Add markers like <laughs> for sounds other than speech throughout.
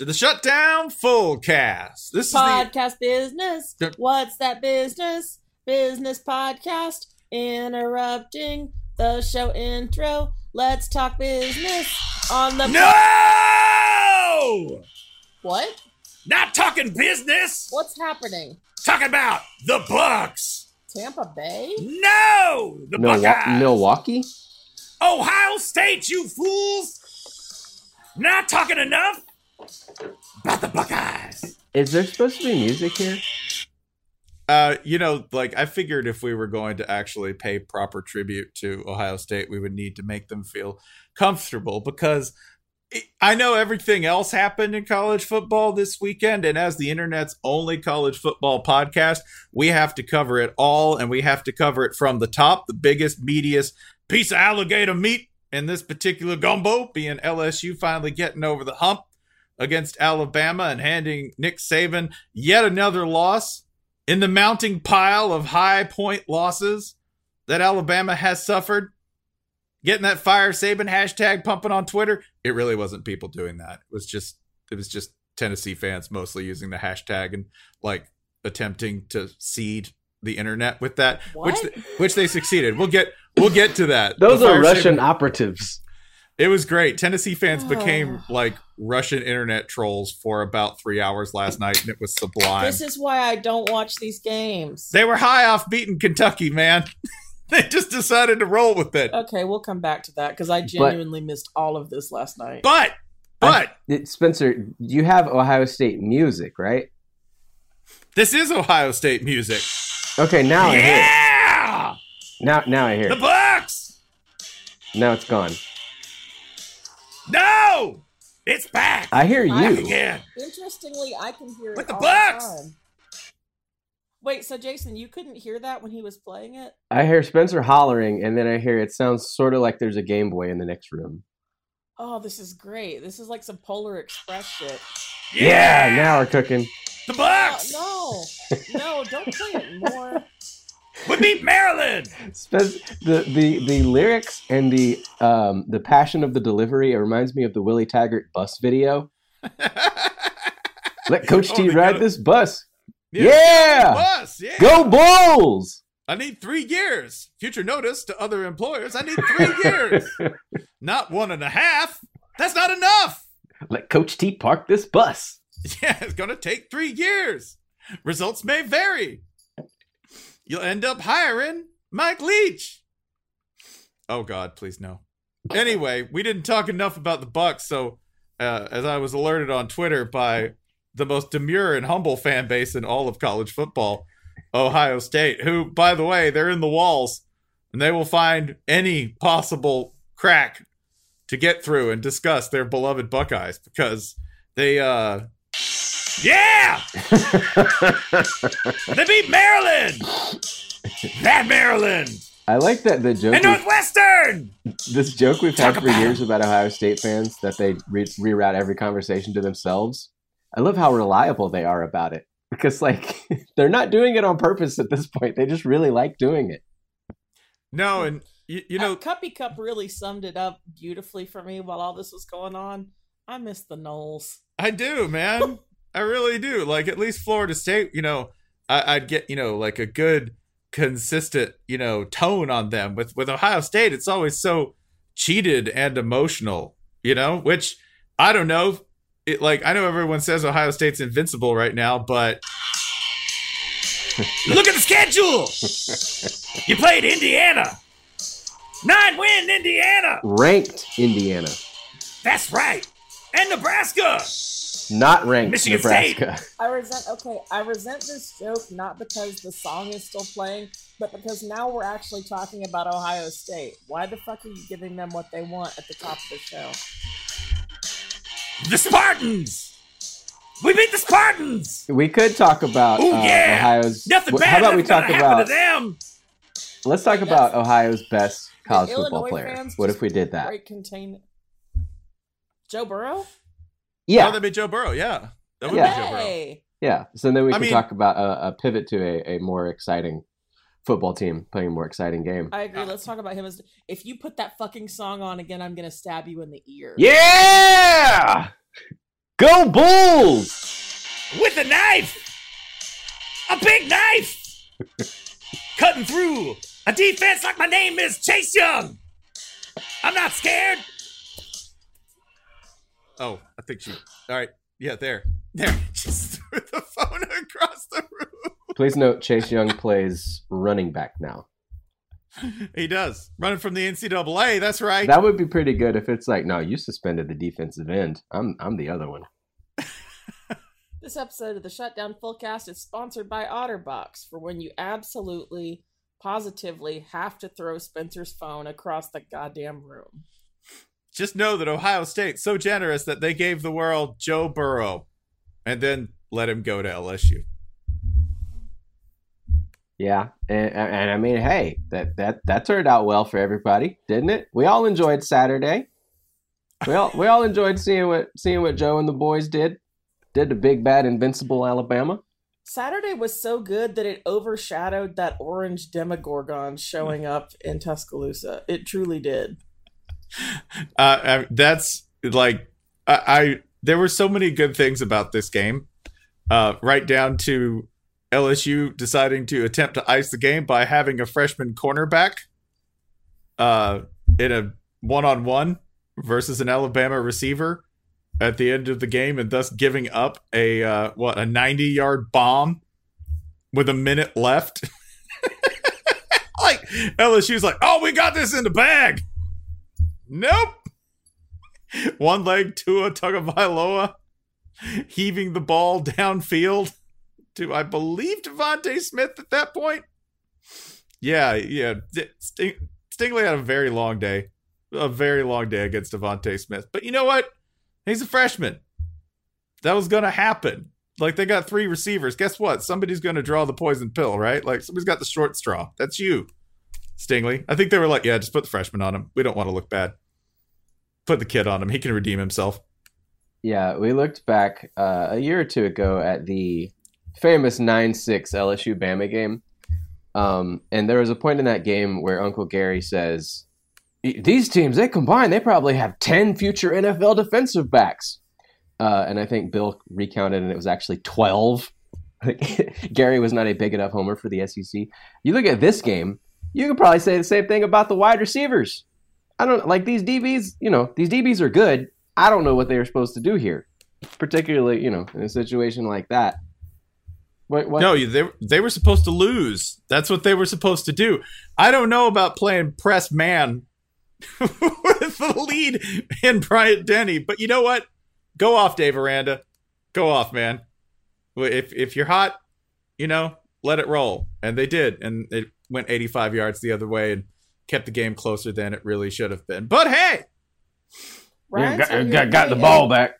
to the Shutdown Fullcast. This is the podcast business. What's that business? Business podcast. Interrupting the show intro. Let's talk business on the No! What? Not talking business. What's happening? Talking about the Bucks. Tampa Bay? No, the Milwa- Buckeyes. Milwaukee? Ohio State, you fools. Not talking enough about the Buckeyes. Is there supposed to be music here? Uh, you know, like I figured if we were going to actually pay proper tribute to Ohio State, we would need to make them feel comfortable because I know everything else happened in college football this weekend, and as the internet's only college football podcast, we have to cover it all, and we have to cover it from the top, the biggest, meatiest piece of alligator meat in this particular gumbo, being LSU finally getting over the hump against Alabama and handing Nick Saban yet another loss in the mounting pile of high point losses that Alabama has suffered. Getting that fire Saban hashtag pumping on Twitter. It really wasn't people doing that. It was just it was just Tennessee fans mostly using the hashtag and like attempting to seed the internet with that, which What? which they succeeded. We'll get we'll get to that. Those The are Russian Saban- operatives. It was great. Tennessee fans became Oh. <sighs> like Russian internet trolls for about three hours last night, and it was sublime. This is why I don't watch these games. they were high off beating Kentucky, man. <laughs> they just decided to roll with it. Okay, we'll come back to that because I genuinely missed all of this last night. But, but I- Spencer, you have Ohio State music, right? this is Ohio State music. Okay, now I hear it. yeah, Now, now I hear the it. Bucks. Now it's gone. No, it's back. I hear Back you. again. Interestingly, I can hear With it the all Bucks! time. Wait, so Jason, you couldn't hear that when he was playing it? I hear Spencer hollering, and then I hear it sounds sort of like there's a Game Boy in the next room. Oh, this is great. This is like some Polar Express shit. Yeah, now we're cooking. the Bucks. Oh, no, no, don't play it more. We beat Maryland. The, the the lyrics and the um the passion of the delivery it reminds me of the Willie Taggart bus video. <laughs> Let Coach Oh, T ride this bus. Yeah. Yeah! Bus. Yeah. Go Bulls! I need three years. Future notice to other employers. I need three years, <laughs> not one and a half. That's not enough. Let Coach T park this bus. <laughs> Yeah, it's going to take three years. Results may vary. You'll end up hiring Mike Leach. Oh God, please no. Anyway, we didn't talk enough about the Bucks, so uh, as I was alerted on Twitter by the most demure and humble fan base in all of college football, Ohio State, who, by the way, they're in the walls and they will find any possible crack to get through and discuss their beloved Buckeyes because they, uh, yeah, <laughs> they beat Maryland. That Maryland I like that the joke. and Northwestern. this joke we've had for about years about Ohio State fans that they re- reroute every conversation to themselves. I love how reliable they are about it because, like, <laughs> they're not doing it on purpose at this point. They just really like doing it. No, and you, you know, Uh, Cuppy Cup really summed it up beautifully for me while all this was going on. I miss the Noles. I do, man. <laughs> I really do. Like at least Florida State, you know, I, I'd get you know like a good, consistent, you know, tone on them. With with Ohio State, it's always so cheated and emotional, you know. Which I don't know. It like I know everyone says Ohio State's invincible right now, but <laughs> look at the schedule. You played Indiana, nine win Indiana. Ranked Indiana, That's right, and Nebraska. Not ranked Michigan State. Nebraska. I resent. Okay, I resent this joke not because the song is still playing, but because now we're actually talking about Ohio State. Why the fuck are you giving them what they want at the top of the show? The Spartans. We beat the Spartans. We could talk about Ooh, uh. Ohio's. Nothing bad. How about we talk gonna about? them. Let's talk about Ohio's best college The football Illinois player. What if we did that? Break contain. Joe Burrow. Oh, Yeah, that'd be Joe Burrow. Yeah, that would Yeah. be Joe Burrow. Yeah. So then we I can mean- talk about a, a pivot to a, a more exciting football team playing a more exciting game. I agree. Let's talk about him as. If you put that fucking song on again, I'm gonna stab you in the ear. Yeah! Go Bulls! With a knife, a big knife, cutting through a defense like my name is Chase Young. I'm not scared. Oh, I think she. All right, yeah, there, there. <laughs> Just threw the phone across the room. Please note Chase Young plays running back now. He does running from the NCAA. That's right. That would be pretty good if it's like, no, you suspended the defensive end. I'm I'm the other one. <laughs> This episode of the Shutdown Fullcast is sponsored by OtterBox for when you absolutely, positively have to throw Spencer's phone across the goddamn room. Just know that Ohio State's so generous that they gave the world Joe Burrow, and then let him go to LSU. Yeah, and, and and I mean, hey, that that that turned out well for everybody, didn't it? We all enjoyed Saturday. We all we all enjoyed seeing what seeing what Joe and the boys did. Did the big bad invincible Alabama. Saturday was so good that it overshadowed that orange Demogorgon showing up in Tuscaloosa. It truly did. <laughs> Uh, that's like I, I. There were so many good things about this game, uh, right down to LSU deciding to attempt to ice the game by having a freshman cornerback, uh, in a one-on-one versus an Alabama receiver at the end of the game, and thus giving up a uh, what a ninety-yard bomb with a minute left. <laughs> like LSU's like, oh, we got this in the bag. Nope. One leg Tua Tagovailoa heaving the ball downfield to I believe DeVonta Smith at that point. Yeah, yeah. Sting- Stingley had a very long day, a very long day against DeVonta Smith. But you know what? He's a freshman. That was gonna happen. Like they got three receivers. Guess what? Somebody's gonna draw the poison pill, right? Like somebody's got the short straw. That's you, Stingley. I think they were like, yeah, just put the freshman on him. We don't want to look bad. Put the kid on him. He can redeem himself. Yeah, we looked back uh, a year or two ago at the famous 9 6 LSU Bama game. Um, and there was a point in that game where Uncle Gary says, These teams, they combine, they probably have 10 future NFL defensive backs. Uh, and I think Bill recounted, and it was actually 12. <laughs> Gary was not a big enough homer for the SEC. You look at this game, you could probably say the same thing about the wide receivers. I don't like these DBs, you know, these DBs are good. I don't know what they were supposed to do here, particularly, you know, in a situation like that. What, what? No, they they were supposed to lose. That's what they were supposed to do. I don't know about playing press man <laughs> with the lead in Bryant Denny, but you know what? Go off, Dave Aranda. Go off, man. If if you're hot, you know, let it roll. And they did, and it went 85 yards the other way and kept the game closer than it really should have been. But hey, Ryan's got, not got, got the ball back.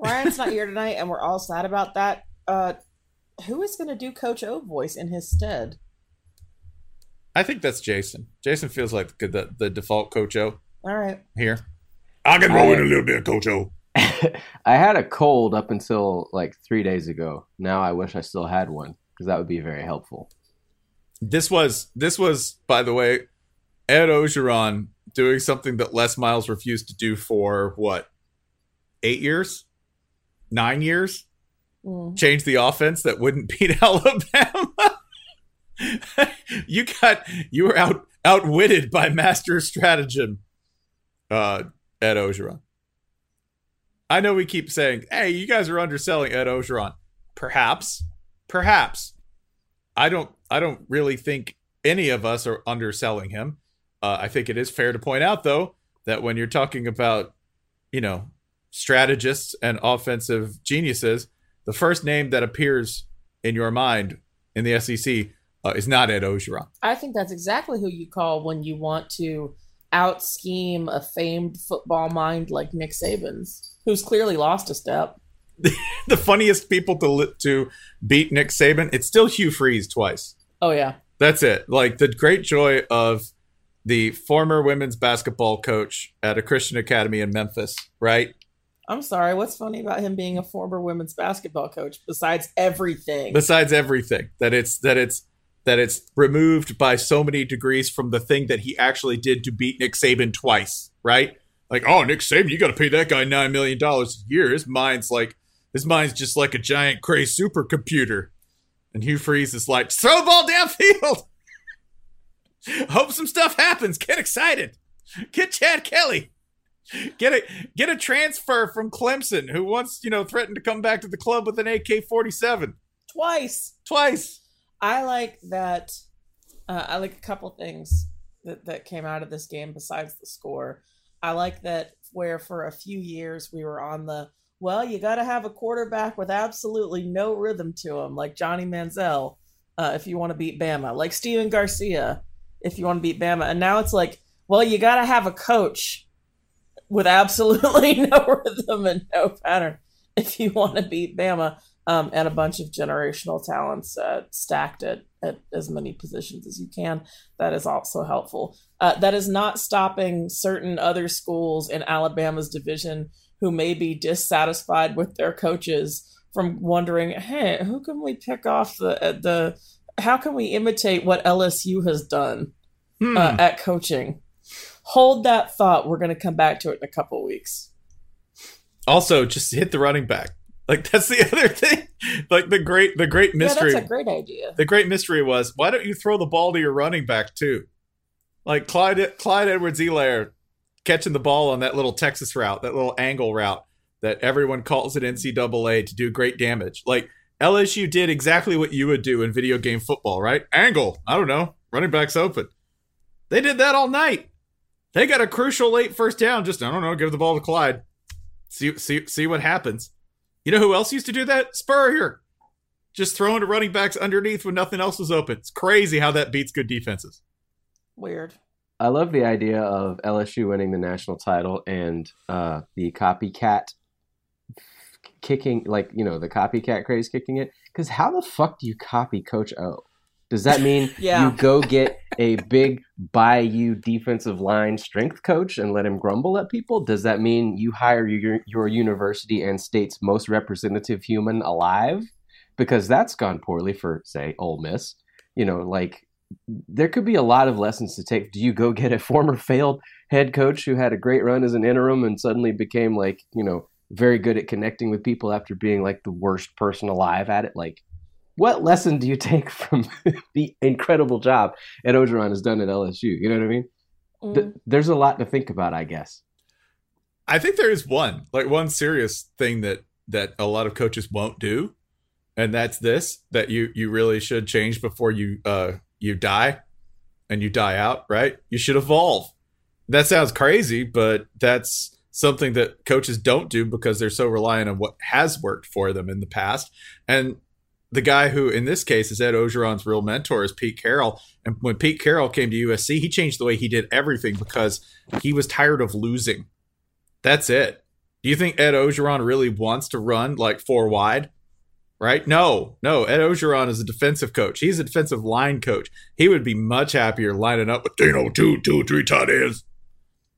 Ryan's not here tonight, and we're all sad about that. Uh, who is going to do Coach O voice in his stead? I think that's Jason. Jason feels like the the, the default Coach O All right. here. I can roll in a little bit, Coach O. <laughs> I had a cold up until like three days ago. Now I wish I still had one because that would be very helpful. This was this was by the way, Ed Orgeron doing something that Les Miles refused to do for what eight years, nine years. Mm. Change the offense that wouldn't <laughs> beat Alabama. <laughs> you got you were out outwitted by master stratagem, uh, Ed Orgeron. I know we keep saying, "Hey, you guys are underselling Ed Orgeron." Perhaps, perhaps. I don't. I don't really think any of us are underselling him. Uh, I think it is fair to point out, though, that when you're talking about, you know, strategists and offensive geniuses, the first name that appears in your mind in the SEC uh, is not Ed Orgeron. I think that's exactly who you call when you want to out scheme a famed football mind like Nick Saban's, who's clearly lost a step. <laughs> the funniest people to to beat Nick Saban, it's still Hugh Freeze twice. Oh yeah. That's it. Like the great joy of the former women's basketball coach at a Christian academy in Memphis, right? I'm sorry. What's funny about him being a former women's basketball coach besides everything? Besides everything, that it's that it's that it's removed by so many degrees from the thing that he actually did to beat Nick Saban twice, right? Like, oh, Nick Saban, you got to pay that guy nine million dollars a year. His mind's like his mind's just like a giant Cray supercomputer. And Hugh Freeze is like, throw the ball downfield. Hope some stuff happens. Get excited. Get Chad Kelly. Get a get a transfer from Clemson who once, you know, threatened to come back to the club with an AK-47 Twice. twice. I like that. Uh, I like a couple things that, that came out of this game besides the score. I like that where for a few years we were on the well, you got to have a quarterback with absolutely no rhythm to him, like Johnny Manziel, uh, if you want to beat Bama, like Stephen Garcia, if you want to beat Bama. And now it's like, well, you got to have a coach with absolutely <laughs> no rhythm and no pattern if you want to beat Bama um, and a bunch of generational talents uh, stacked at, at as many positions as you can. That is also helpful. Uh, that is not stopping certain other schools in Alabama's division who may be dissatisfied with their coaches from wondering, hey, who can we pick off the the? How can we imitate what LSU has done Hmm. uh, at coaching? Hold that thought. We're going to come back to it in a couple weeks. Also, just hit the running back. Like that's the <laughs> other thing. Like the great the great mystery. Yeah, that's a great idea. the great mystery was why don't you throw the ball to your running back too? Like Clyde Clyde Edwards Helaire catching the ball on that little Texas route, that little angle route that everyone calls it NCAA to do great damage. Like LSU did exactly what you would do in video game football, right? Angle. I don't know. Running back's open. They did that all night. They got a crucial late first down. Just I don't know. Give the ball to Clyde. See see see what happens. You know who else used to do that? Spurrier. Just throwing to running backs underneath when nothing else was open. It's crazy how that beats good defenses. Weird. I love the idea of LSU winning the national title and uh, the copycat kicking, like you know, the copycat craze kicking it. Because how the fuck do you copy Coach O? Does that mean <laughs> Yeah. you go get a big Bayou defensive line strength coach and let him grumble at people? Does that mean you hire your your university and state's most representative human alive? Because that's gone poorly for, say, Ole Miss. You know, like there could be a lot of lessons to take. Do you go get a former failed head coach who had a great run as an interim and suddenly became like, you know, very good at connecting with people after being like the worst person alive at it? Like, what lesson do you take <laughs> from the incredible job Ed Orgeron has done at LSU? You know what I mean? Mm. Th- there's a lot to think about, I guess. I think there is one, like one serious thing that that a lot of coaches won't do, and that's this that you you really should change before you uh you die and you die out, right? You should evolve. That sounds crazy, but that's something that coaches don't do because they're so reliant on what has worked for them in the past. And the guy who, in this case, is Ed Orgeron's real mentor is Pete Carroll. And when Pete Carroll came to USC, he changed the way he did everything because he was tired of losing. That's it. Do you think Ed Orgeron really wants to run like four wide? Right? No, no. Ed Orgeron is a defensive coach. He's a defensive line coach. He would be much happier lining up with Dino two, two, three tight ends.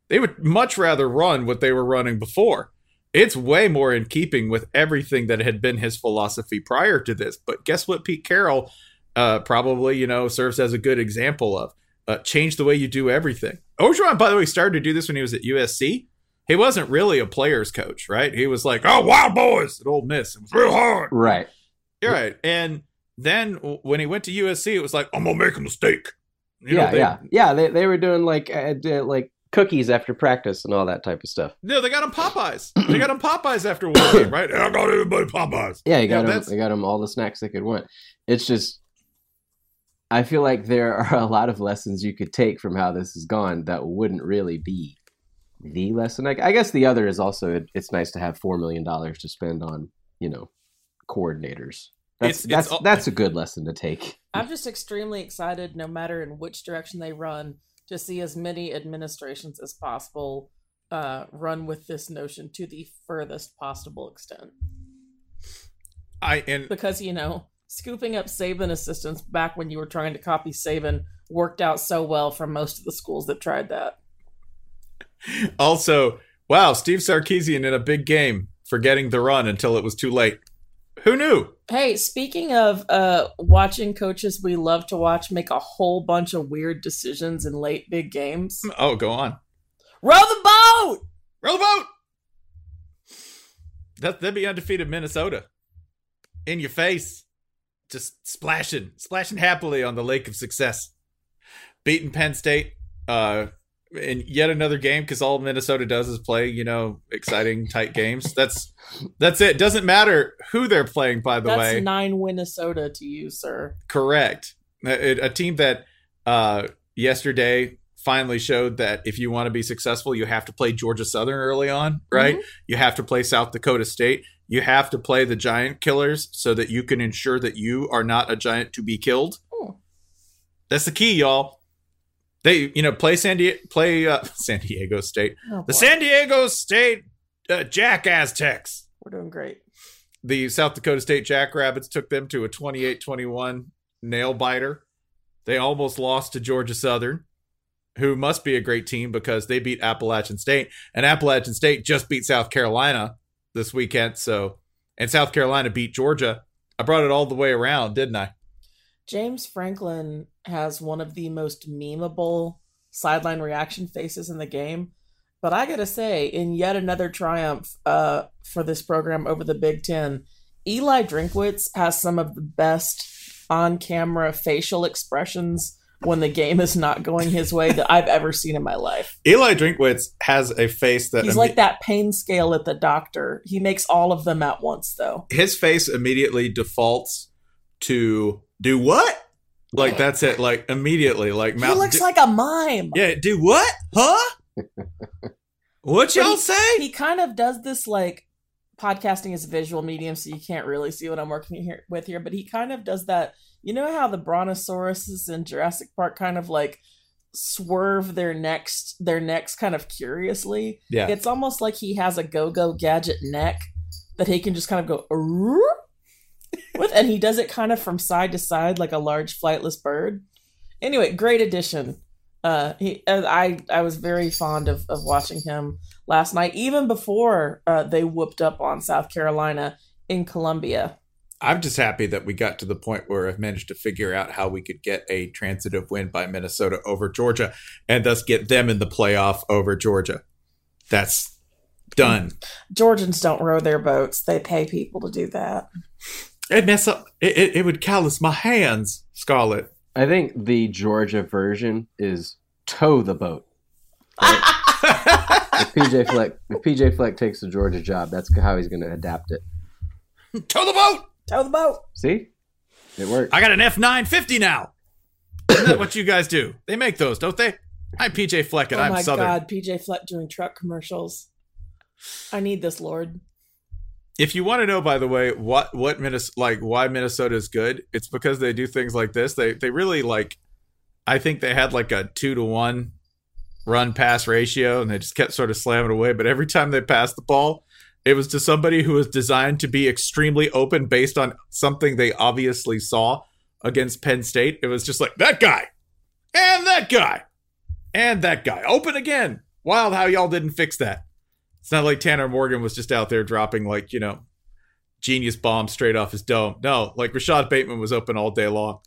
They would much rather run what they were running before. It's way more in keeping with everything that had been his philosophy prior to this. But guess what? Pete Carroll uh, probably, you know, serves as a good example of uh, change the way you do everything. Orgeron, by the way, started to do this when he was at USC. He wasn't really a player's coach, right? He was like, "Oh, Wild Boys" at Ole Miss. It was real hard, Right. You're right. And then when he went to USC, it was like, "I'm gonna make a mistake." You know, yeah, they- yeah, yeah. They they were doing like uh, like cookies after practice and all that type of stuff. No, they got them Popeyes. they got them Popeyes after one game, right? I got everybody Popeyes. Yeah, you got them. that's- They got them all the snacks they could want. It's just, I feel like there are a lot of lessons you could take from how this has gone that wouldn't really be the lesson. I, I guess the other is also it, it's nice to have four million dollars to spend on you know coordinators. That's It's- it's that's all- that's a good lesson to take. I'm just extremely excited, no matter in which direction they run, to see as many administrations as possible uh, run with this notion to the furthest possible extent. I and Because, you know, scooping up Saban assistance back when you were trying to copy Saban worked out so well for most of the schools that tried that. also, wow, Steve Sarkisian in a big game, forgetting the run until it was too late. Who knew? Hey, speaking of uh, watching coaches we love to watch make a whole bunch of weird decisions in late big games, Oh, go on. row the boat! Row the boat. That that'd be undefeated Minnesota. In your face. Just splashing, splashing happily on the lake of success. Beating Penn State, uh, in yet another game because all Minnesota does is play, you know, exciting tight games. That's that's it. Doesn't matter who they're playing, by the That's way. nine Minnesota to you, sir. Correct. A, a team that uh, yesterday finally showed that if you want to be successful, you have to play Georgia Southern early on, right? You have to play South Dakota State. You have to play the giant killers so that you can ensure that you are not a giant to be killed. Oh. That's the key, y'all. They, you know, play San Diego, play uh, <laughs> San Diego State, Oh, the. San Diego State uh, Jack Aztecs We're doing great. the South Dakota State Jackrabbits took them to a 28-21 nail biter. They almost lost to Georgia Southern, who must be a great team because they beat Appalachian State, and Appalachian State just beat South Carolina this weekend. So, and South Carolina beat Georgia. I brought it all the way around, didn't I? James Franklin has one of the most memeable sideline reaction faces in the game. But I gotta say, in yet another triumph uh, for this program over the Big Ten, Eli Drinkwitz has some of the best on camera facial expressions when the game is not going his way that I've ever seen in my life. Eli Drinkwitz has a face that He's like that pain scale at the doctor. He makes all of them at once, though. his face immediately defaults to do what? Like that's it. Like immediately, like He looks do- like a mime. Yeah, do what? Huh? <laughs> what y'all he- say? He kind of does this like podcasting is a visual medium, so you can't really see what I'm working here with here. But he kind of does that. You know how the brontosauruses in Jurassic Park kind of like swerve their necks, their necks kind of curiously. Yeah. It's almost like he has a go-go gadget neck that he can just kind of go with, and he does it kind of from side to side like a large flightless bird. Anyway, great addition. Uh, he, uh, I, I was very fond of, of watching him last night, even before uh, they whooped up on South Carolina in Columbia. I'm just happy that we got to the point where I've managed to figure out how we could get a transitive win by Minnesota over Georgia and thus get them in the playoff over Georgia. That's done. Georgians don't row their boats; they pay people to do that. It mess up. It, it, it would callous my hands, Scarlet. I think the Georgia version is tow the boat. <laughs> if PJ Fleck if PJ Fleck takes the Georgia job, that's how he's going to adapt it. Tow the boat. Tow the boat. See, it worked. I got an F950 now. Isn't that what you guys do? They make those, don't they? I'm PJ Fleck and oh I'm Southern. Oh my Southern. god, PJ Fleck doing truck commercials. I need this, Lord. If you want to know, by the way, what what Minnesota like why Minnesota is good, it's because they do things like this. They they really like. I think they had like a two to one run pass ratio, and they just kept sort of slamming away. But every time they passed the ball, it was to somebody who was designed to be extremely open based on something they obviously saw against Penn State. It was just like that guy, and that guy, and that guy, open again. Wild how y'all didn't fix that. It's not like Tanner Morgan was just out there dropping like, you know, genius bombs straight off his dome. No, like Rashod Bateman was open all day long.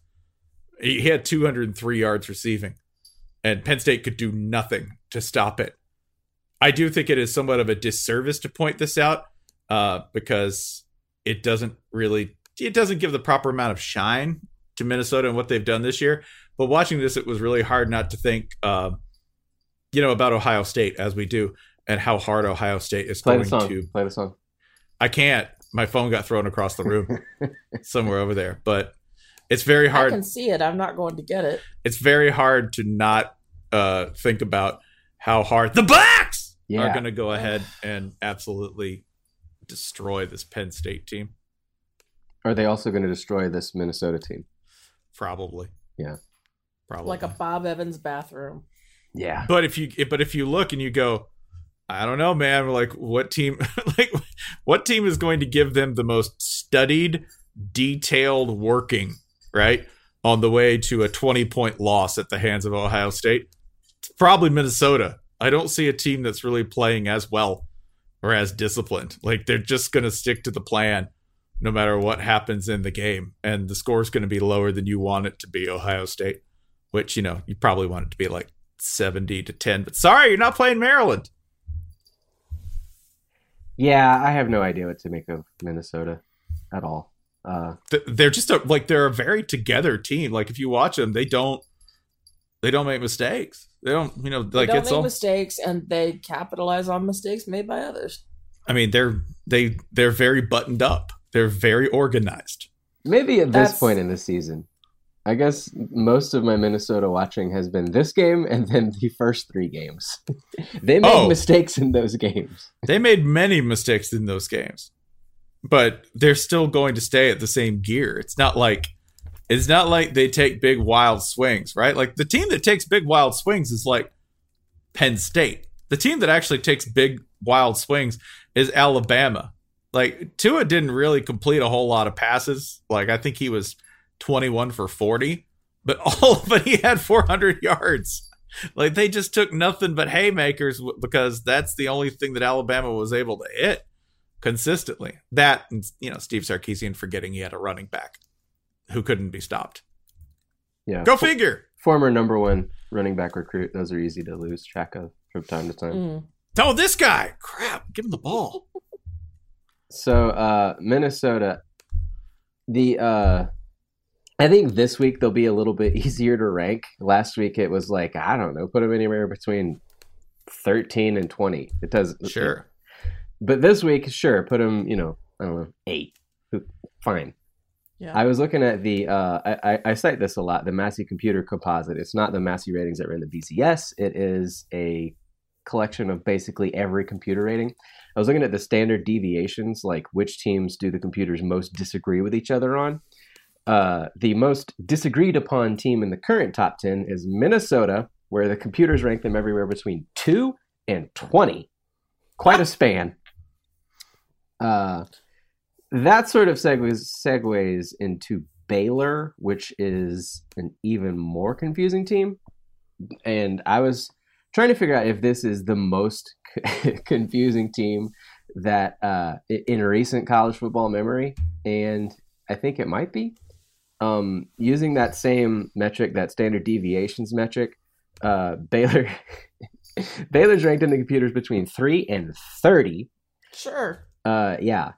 He had 203 yards receiving, and Penn State could do nothing to stop it. I do think it is somewhat of a disservice to point this out uh, because it doesn't really it doesn't give the proper amount of shine to Minnesota and what they've done this year. But watching this, it was really hard not to think, uh, you know, about Ohio State as we do and how hard Ohio State is Play going song. to. Play the song. I can't. My phone got thrown across the room <laughs> somewhere over there, but it's very hard. I can see it. I'm not going to get it. It's very hard to not uh, think about how hard the Blacks are going to go ahead and absolutely destroy this Penn State team. Are they also going to destroy this Minnesota team? Probably. Yeah. Probably. Like a Bob Evans bathroom. Yeah. But if you but if you look and you go, I don't know, man, like what team <laughs> like what team is going to give them the most studied, detailed working, right? On the way to a 20 point loss at the hands of Ohio State? It's probably Minnesota. I don't see a team that's really playing as well or as disciplined. Like they're just going to stick to the plan no matter what happens in the game. And the score is going to be lower than you want it to be, Ohio State, which, you know, you probably want it to be like 70 to 10. But sorry, you're not playing Maryland. Yeah, I have no idea what to make of Minnesota at all. Uh, They're just a, like they're a very together team. Like if you watch them, they don't they don't make mistakes. They don't, you know, They like don't it's make all mistakes, and they capitalize on mistakes made by others. I mean, they're they they're very buttoned up. They're very organized. maybe at this point in the season. I guess most of my Minnesota watching has been this game and then the first three games. <laughs> they made Oh. mistakes in those games. They made many mistakes in those games. But they're still going to stay at the same gear. It's not like it's not like they take big wild swings, right? Like the team that takes big wild swings is like Penn State. The team that actually takes big wild swings is Alabama. Like Tua didn't really complete a whole lot of passes. Like I think he was 21 for 40, but <laughs> all but he had 400 yards. Like they just took nothing but haymakers because that's the only thing that Alabama was able to hit consistently. That and you know Steve Sarkisian forgetting he had a running back who couldn't be stopped. Yeah. Go figure. Former number one running back recruit. Those are easy to lose track of from time to time. Mm. Oh, this guy! Crap! Give him the ball. So uh Minnesota the uh I think this week they'll be a little bit <laughs> easier to rank. Last week it was like, I don't know, put them anywhere between 13 and 20. It does Sure. But this week, sure, put them, you know, I don't know, 8. Fine. Yeah. I was looking at the uh I, I- I cite this a lot, the Massey computer composite. It's not the Massey ratings that were in the BCS. It is a collection of basically every computer rating. I was looking at the standard deviations, like which teams do the computers most disagree with each other on. Uh, the most disagreed upon team in the current top 10 is Minnesota, where the computers rank them everywhere between 2 and 20. Quite a span. Uh, that sort of segues, segues into Baylor, which is an even more confusing team. And I was trying to figure out if this is the most <laughs> confusing team that uh, in recent college football memory, and I think it might be. Um, using that same metric, that standard deviations metric, uh, Baylor <laughs> Baylor's ranked in the computers between three and thirty. Sure. Uh, yeah.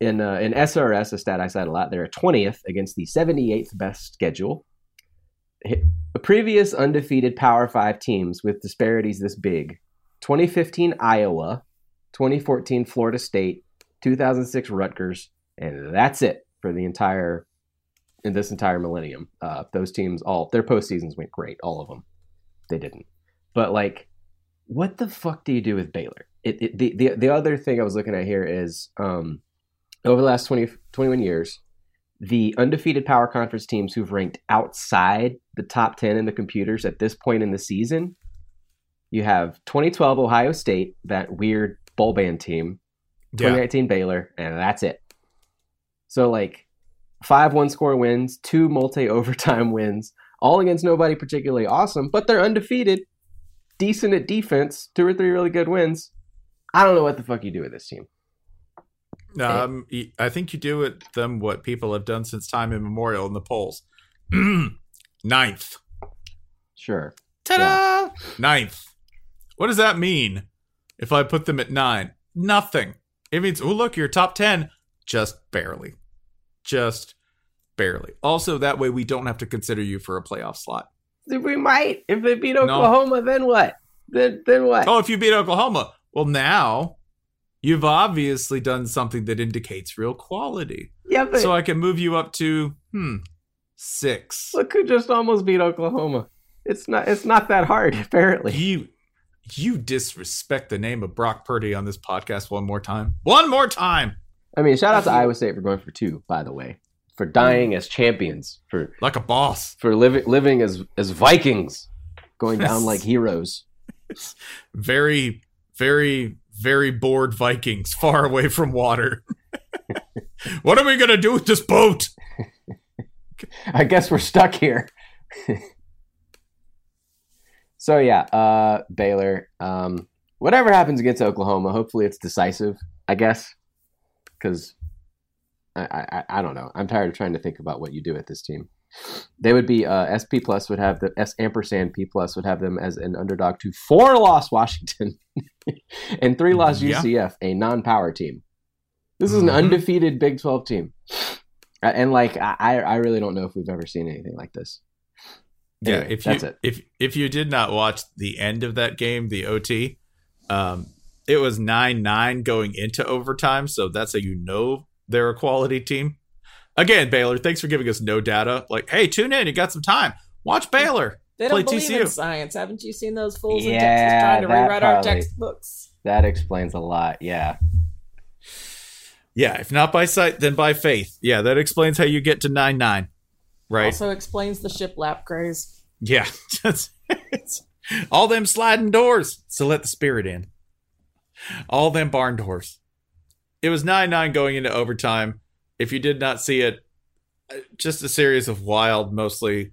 In uh, in SRS, a stat I cite a lot, they're 20th against the 78th best schedule. Previous undefeated Power Five teams with disparities this big: 2015 Iowa, 2014 Florida State, 2006 Rutgers, and that's it for the entire in this entire millennium. Uh, those teams all their postseasons went great, all of them. They didn't, but like, what the fuck do you do with Baylor? it, it the, the the other thing I was looking at here is um, over the last 20, 21 years, the undefeated power conference teams who've ranked outside the top 10 in the computers at this point in the season, you have 2012 Ohio State, that weird bowl band team, Yeah. 2019 Baylor, and that's it. So like five one score wins, two multi overtime <laughs> wins, all against nobody particularly awesome, but they're undefeated, decent at defense, two or three really good wins. I don't know what the fuck you do with this team. Um, y- I think you do with them what people have done since time immemorial in the polls. <clears throat> Ninth. Sure. Ta-da! Ninth. What does that mean? If I put them at nine, nothing. It means, oh look, you're top ten, just barely, just barely. Also, that way we don't have to consider you for a playoff slot. We might. If they beat Oklahoma, then what? Then then what? Oh, if you beat Oklahoma, well now you've obviously done something that indicates real quality. yeah, but So I can move you up to hmm six. look who just almost beat Oklahoma. It's not it's not that hard, <laughs> apparently. You you disrespect the name of Brock Purdy on this podcast one more time. One more time. I mean, shout out to Iowa State for going for two, by the way. For dying as champions, for Like a boss. for living living as as Vikings, going down like heroes. <laughs> Very, very, very bored Vikings far away from water. <laughs> what are we gonna do with this boat? <laughs> I guess we're stuck here. so yeah, uh, Baylor. Um, whatever happens against Oklahoma, hopefully it's decisive. I guess because I, I I don't know. I'm tired of trying to think about what you do at this team. They would be uh, SP plus would have the S ampersand P plus would have them as an underdog to four loss Washington <laughs> and three loss Yeah. UCF, a non-power team. This is an Mhm. undefeated Big Twelve team. And like I, I really don't know if we've ever seen anything like this. Yeah, if you that's it. if if you did not watch the end of that game, the OT, um, it was nine nine going into overtime. So that's how you know they're a quality team. Again, Baylor, thanks for giving us no data. Like, hey, tune in, you got some time. Watch Baylor. They don't believe in TCU. science. Haven't you seen those fools in Yeah, Texas trying to that rewrite our textbooks? That explains a lot. Yeah. Yeah, if not by sight, then by faith. Yeah, that explains how you get to nine nine. Right. Also explains the shiplap craze. Yeah. <laughs> It's- it's all them sliding doors to let the spirit in. All them barn doors. It was 9 9 going into overtime. If you did not see it, uh, just a series of wild, mostly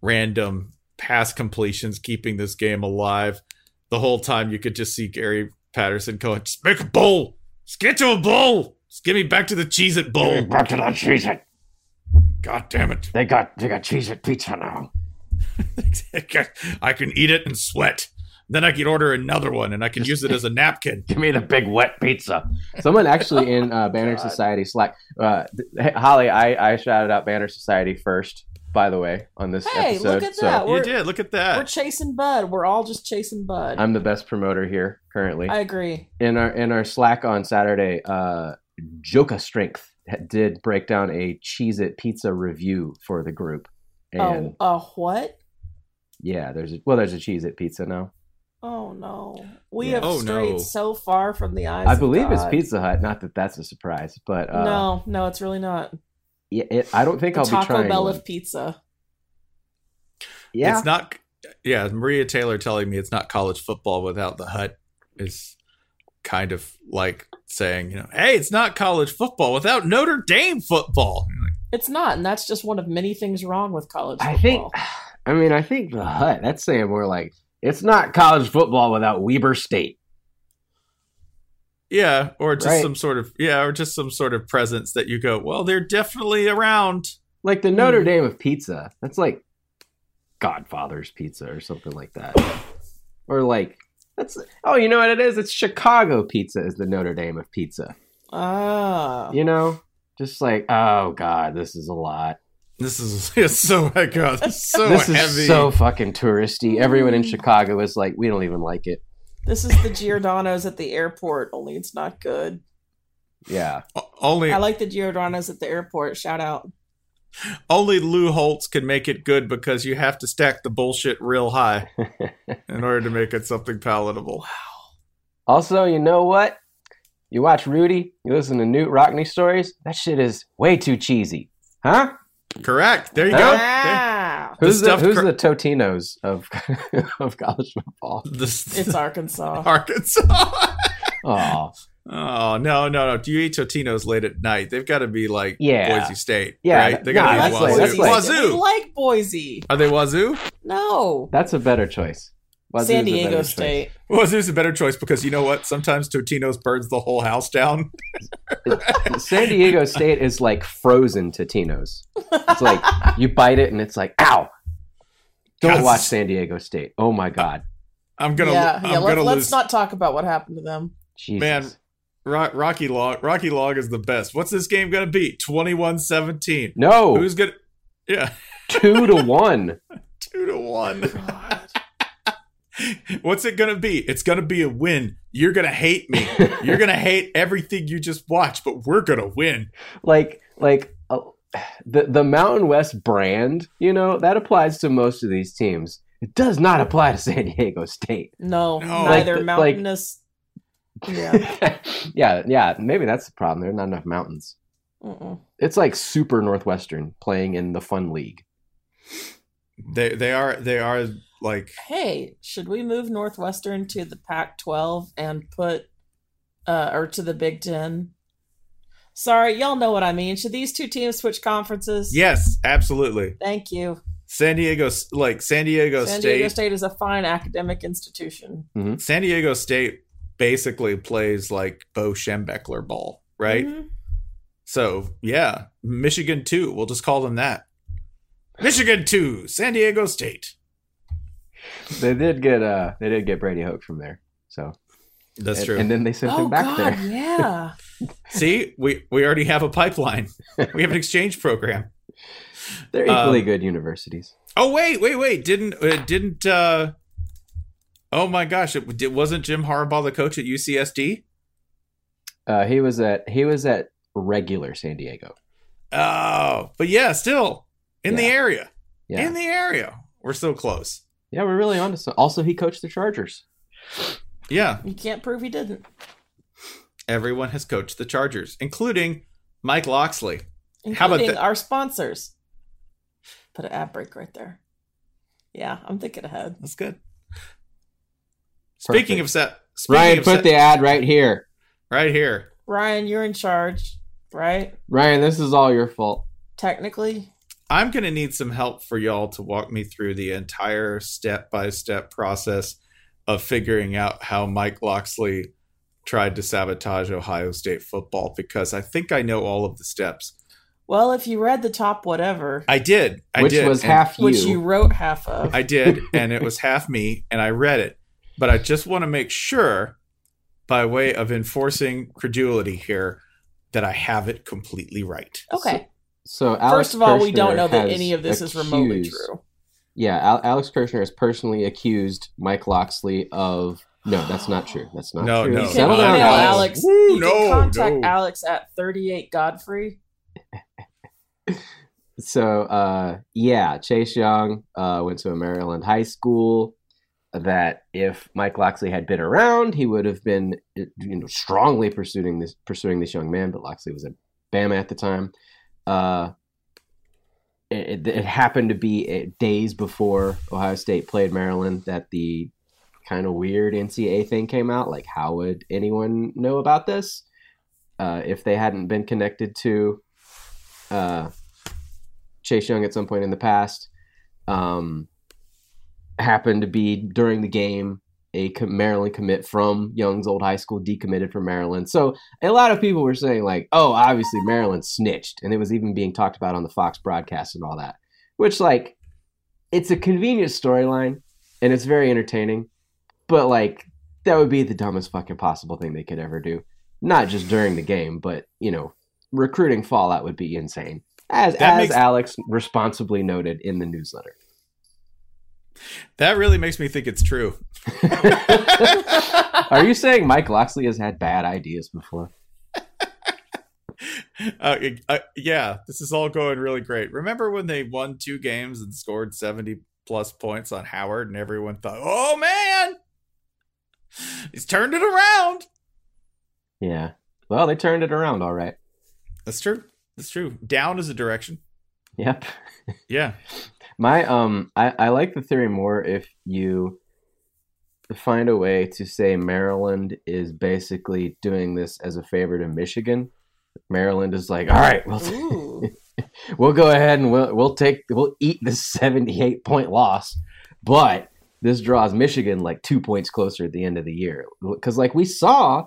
random pass completions keeping this game alive. The whole time you could just see Gary Patterson going, just make a bowl. Just get to a bowl. Just give me back to the Cheez It bowl. Back to that cheese it. God damn it. They got they got cheese it pizza now. <laughs> I can eat it and sweat. Then I can order another one and I can use it as a napkin. Give me the big wet pizza. Someone actually <laughs> in uh, Banner Society Slack, uh, th- Holly, I, I shouted out Banner Society first, by the way, on this Hey, episode. look at so that. You We're- did. Look at that. We're chasing Bud. We're all just chasing Bud. I'm the best promoter here currently. I agree. in our in our Slack on Saturday, uh, Joka Strength ha- did break down a Cheez It pizza review for the group, and oh, uh, what? yeah, there's a, well, there's a Cheez It pizza now. Oh no, we Yeah. have Oh, strayed no. so far from the eyes. I of believe it's Pizza Hut. Not that that's a surprise, but uh, no, no, it's really not. yeah, it, I don't think The I'll be Taco trying. Bell one. of pizza. Yeah, It's not. Yeah, Maria Taylor telling me it's not college football without the hut is kind of like saying, you know, hey, it's not college football without Notre Dame football. It's not, and that's just one of many things wrong with college I think. <sighs> I mean, I think the Hut. That's saying more like it's not college football without Weber State. Yeah, or just Right. some sort of yeah, or just some sort of presence that you go, well, they're definitely around. Like the Notre Hmm. Dame of pizza. That's like Godfather's pizza or something like that. or like that's oh, you know what it is? It's Chicago pizza is the Notre Dame of pizza. ah, You know? Just like, oh god, this is a lot. This is <laughs> it's so oh my god, it's so this heavy. is so fucking touristy. Everyone in Chicago is like, we don't even like it. this is the Giordano's at the airport. Only it's not good. Yeah. O- only I like the Giordano's at the airport. Shout out. only Lou Holtz can make it good because you have to stack the bullshit real high <laughs> in order to make it something palatable. Also, you know what? You watch Rudy, you listen to Knute Rockne stories. That shit is way too cheesy, huh? Correct. There you Huh? go. There- Ah, Who's the, stuff who's cr- the Totinos of <laughs> of college football? The, it's Arkansas. <laughs> Arkansas. Oh, Oh no, no, no! Do you eat Totinos late at night? They've got to be like Yeah. Boise State, Yeah, right? They got to nah, be that's like- Wazoo. like- We Wazoo. like Boise. Are they Wazoo? No. that's a better choice. Wazoo's San a better Diego choice. State. Wazoo's a better choice because you know what? Sometimes Totino's burns the whole house down. <laughs> San Diego State is like frozen Totinos. It's like you bite it and it's like, ow! Don't Yes. watch San Diego State. Oh my god, I'm gonna, yeah, I'm yeah. Let, gonna let's not talk about what happened to them. Jesus. Man, Ro- Rocky Long, Rocky Long is the best. What's this game gonna be? 21-17. no, Who's gonna? Yeah, two to <laughs> one. two to one. What's it gonna be? It's gonna be a win. You're gonna hate me. You're gonna <laughs> hate everything you just watched, but we're gonna win. like like uh, the the Mountain West brand, you know, that applies to most of these teams. It does not apply to San Diego State. No, No. neither Like- mountainous. yeah. <laughs> yeah, yeah, maybe that's the problem. There are not enough mountains. Mm-mm. It's like super Northwestern playing in the Fun League. They they are they are like Hey, should we move Northwestern to the Pac-12 and put, uh, or to the Big Ten? Sorry, y'all know what I mean. Should these two teams switch conferences? yes, absolutely. Thank you. San Diego like San Diego San State San Diego State is a fine academic institution. San Diego State basically plays like Bo Schembechler ball, right? Mhm. So yeah, Michigan two. We'll just call them that. Michigan two, San Diego State. They did get uh they did get Brady Hoke from there. So That's and, true. And then they sent Oh him back God, there. yeah. <laughs> See, we we already have a pipeline. We have an exchange program. They're equally Um, good universities. Oh wait, wait, wait! Didn't uh, didn't? uh Oh my gosh! It, it wasn't Jim Harbaugh the coach at UCSD. Uh, he was at he was at regular San Diego. Oh, but yeah, still in the area. Yeah, In the area, we're so close. Yeah, we're really on to some. Also, he coached the Chargers. Yeah, You can't prove he didn't. everyone has coached the Chargers, including Mike Locksley. How about Including our sponsors. Put an ad break right there. Yeah, I'm thinking ahead. That's good. Speaking of set, speaking Ryan, of put set- the ad right here. right here. Ryan, you're in charge, right? Ryan, this is all your fault. Technically. I'm going to need some help for y'all to walk me through the entire step by step process of figuring out how Mike Locksley tried to sabotage Ohio State football because I think I know all of the steps. Well, if you read the top whatever, I did. I which did. was and half you. which you wrote half of, I did, and it was half me, and I read it. But I just want to make sure, by way of enforcing credulity here, that I have it completely right. okay. So Alex First of all, we don't know that any of this is remotely true. Yeah, Al- Alex Kirshner has personally accused Mike Locksley of. No, that's not true. That's not No, true. no, You can no, email no. Alex. Woo, you no, can contact no. Alex at 38 Godfrey. <laughs> So, uh, yeah, Chase Young uh, went to a Maryland high school. That if Mike Locksley had been around, he would have been, you know, strongly pursuing this pursuing this young man. But Locksley was at Bama at the time. Uh, it, it happened to be uh, days before Ohio State played Maryland that the kind of weird NCAA thing came out. Like, how would anyone know about this uh, if they hadn't been connected to uh, Chase Young at some point in the past? Um, happened to be during the game a Maryland commit from Young's old high school decommitted from Maryland. So a lot of people were saying like, "Oh, obviously Maryland snitched," and it was even being talked about on the Fox broadcast and all that. Which like, it's a convenient storyline and it's very entertaining, but like that would be the dumbest fucking possible thing they could ever do. Not just during the game, but you know, recruiting fallout would be insane. As That as makes- Alex responsibly noted in the newsletter. That really makes me think it's true. <laughs> Are you saying Mike Locksley has had bad ideas before? <laughs> uh, uh, yeah, this is all going really great. Remember when they won two games and scored 70 plus points on Howard, and everyone thought, oh man, He's turned it around. Yeah. Well, they turned it around all right. That's true. That's true. Down is a direction. Yep. Yeah. <laughs> My um I, I like the theory more if you find a way to say Maryland is basically doing this as a favor to Michigan. Maryland is like, all right, we'll Ooh. <laughs> we'll go ahead and we'll we'll take we'll eat this 78 point loss, but this draws Michigan like two points closer at the end of the year because like we saw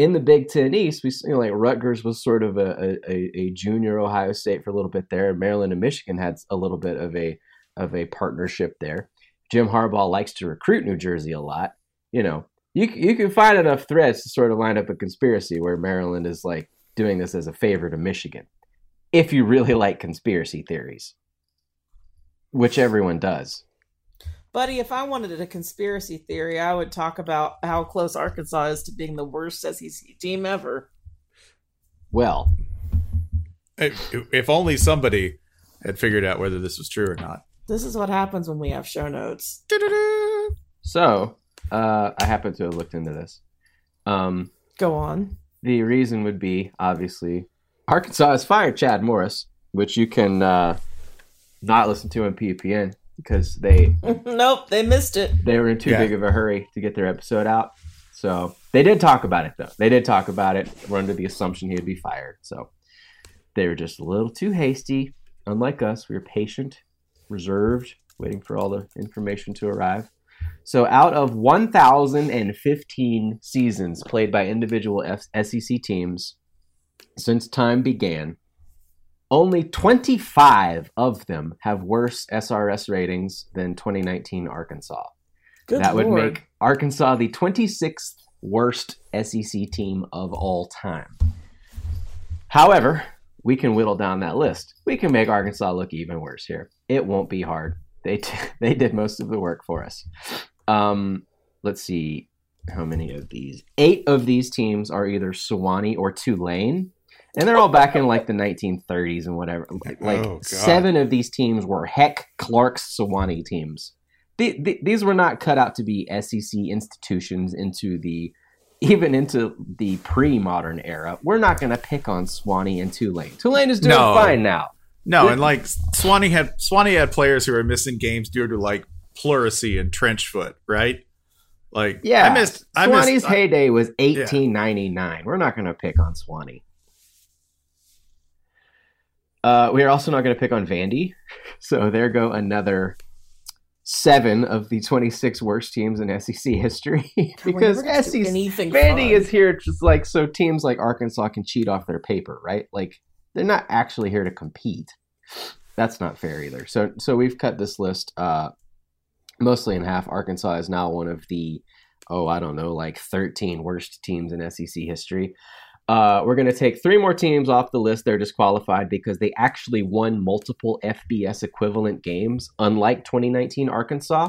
in the Big Ten East, we you know like Rutgers was sort of a, a, a junior Ohio State for a little bit there. Maryland and Michigan had a little bit of a of a partnership there. Jim Harbaugh likes to recruit New Jersey a lot. You know, you you can find enough threads to sort of line up a conspiracy where Maryland is like doing this as a favor to Michigan. If you really like conspiracy theories, which everyone does. Buddy, if I wanted a conspiracy theory, I would talk about how close Arkansas is to being the worst SEC team ever. Well, If, if only somebody had figured out whether this was true or not. This is what happens when we have show notes. <laughs> so uh, I happen to have looked into this. Um, Go on. the reason would be obviously Arkansas has fired Chad Morris, which you can uh, not listen to on PPN because they <laughs> nope, they missed it. they were in too Yeah. big of a hurry to get their episode out. So they did talk about it though. They did talk about it. We're under the assumption he would be fired. So they were just a little too hasty. Unlike us, we were patient, reserved, waiting for all the information to arrive. So out of 1,015 seasons played by individual F- SEC teams since time began, only 25 of them have worse SRS ratings than 2019 Arkansas. Good that would make Arkansas the 26th worst SEC team of all time. However, we can whittle down that list. We can make Arkansas look even worse here. It won't be hard. They t- <laughs> they did most of the work for us. Um, let's see how many of these. Eight of these teams are either Sewanee or Tulane, and they're all back in like the 1930s and whatever. Like, oh, like Oh, seven of these teams were Heck Clark's Sewanee teams. The, the, these were not cut out to be SEC institutions into the even into the pre-modern era. We're not going to pick on Sewanee and Tulane. Tulane is doing No. fine now. No, and like Sewanee had Sewanee had players who were missing games due to like pleurisy and trench foot, right? Like Yeah, I missed I Sewanee's missed heyday was 1899. We're not going to pick on Sewanee. Uh, we are also not going to pick on Vandy. <laughs> So there go another seven of the 26 worst teams in SEC history. <laughs> because SEC Vandy is here just like so teams like Arkansas can cheat off their paper, right? Like they're not actually here to compete. That's not fair either. So so we've cut this list uh, mostly in half. Arkansas is now one of the oh I don't know like 13 worst teams in SEC history. Uh, we're going to take three more teams off the list. They're disqualified because they actually won multiple FBS equivalent games, unlike 2019 Arkansas,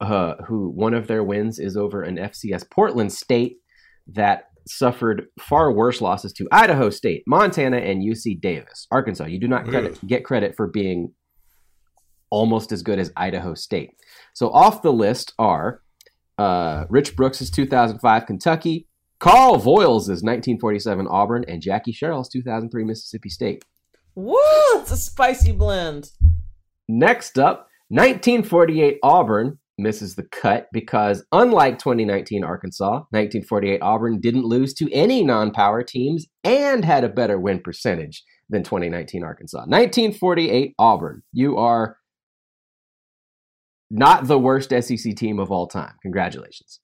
uh, who one of their wins is over an FCS Portland State that suffered far worse losses to Idaho State, Montana, and UC Davis. Arkansas, you do not credit, get credit for being almost as good as Idaho State. So off the list are uh, Rich Brooks' 2005 Kentucky, Carl Voyles' 1947 Auburn, and Jackie Sherrill's 2003 Mississippi State. Woo! It's a spicy blend. Next up, 1948 Auburn misses the cut because, unlike 2019 Arkansas, 1948 Auburn didn't lose to any non power teams and had a better win percentage than 2019 Arkansas. 1948 Auburn, you are not the worst SEC team of all time. Congratulations.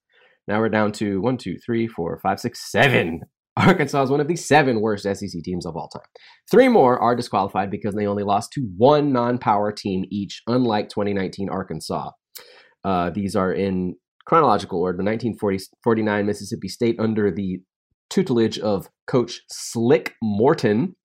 Now we're down to one, two, three, four, five, six, seven. <laughs> Arkansas is one of the seven worst SEC teams of all time. Three more are disqualified because they only lost to one non power team each, unlike 2019 Arkansas. Uh, these are in chronological order the 1949 Mississippi State under the tutelage of Coach Slick Morton,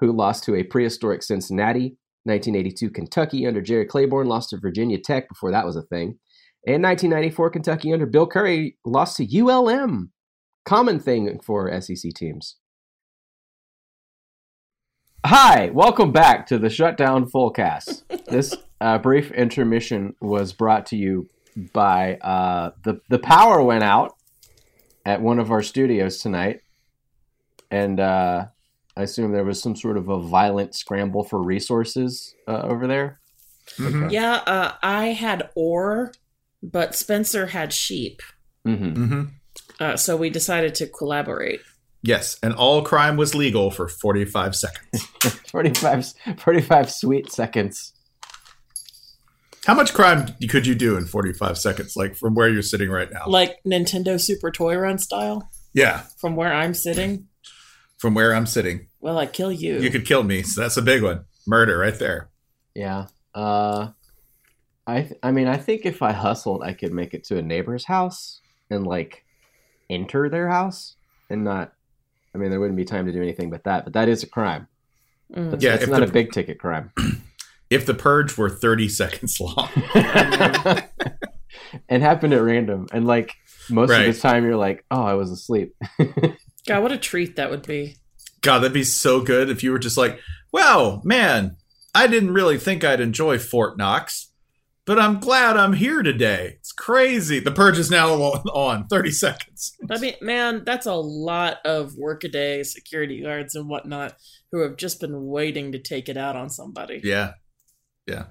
who lost to a prehistoric Cincinnati. 1982 Kentucky under Jerry Claiborne lost to Virginia Tech before that was a thing. And 1994 Kentucky under Bill Curry lost to ULM. Common thing for SEC teams. Hi, welcome back to the Shutdown Fullcast. <laughs> this uh, brief intermission was brought to you by uh, the the power went out at one of our studios tonight, and uh, I assume there was some sort of a violent scramble for resources uh, over there. Mhm. Yeah, uh, I had ore, but Spencer had sheep. Mm-hmm. Mm-hmm. Uh, so we decided to collaborate. Yes, and all crime was legal for 45 seconds. <laughs> 45, 45 sweet seconds. How much crime could you do in 45 seconds, like from where you're sitting right now? Like Nintendo Super Toy Run style, yeah, from where I'm sitting. from where I'm sitting. Well, I kill you. You could kill me, so that's a big one. Murder right there. Yeah. Uh, I th- I mean, I think if I hustled, I could make it to a neighbor's house and like enter their house and not. I mean, there wouldn't be time to do anything but that. But that is a crime. Mm. That's, Yeah, it's not the- a big ticket crime. <clears throat> If the purge were 30 seconds long. <laughs> and happened at random, and like most Right. of the time, you're like, "Oh, I was asleep." <laughs> God, what a treat that would be. God, that'd be so good if you were just like, wow, man, I didn't really think I'd enjoy Fort Knox, but I'm glad I'm here today. It's crazy. The purge is now on 30 seconds. I mean, man, that's a lot of workaday security guards and whatnot who have just been waiting to take it out on somebody. Yeah. Yeah.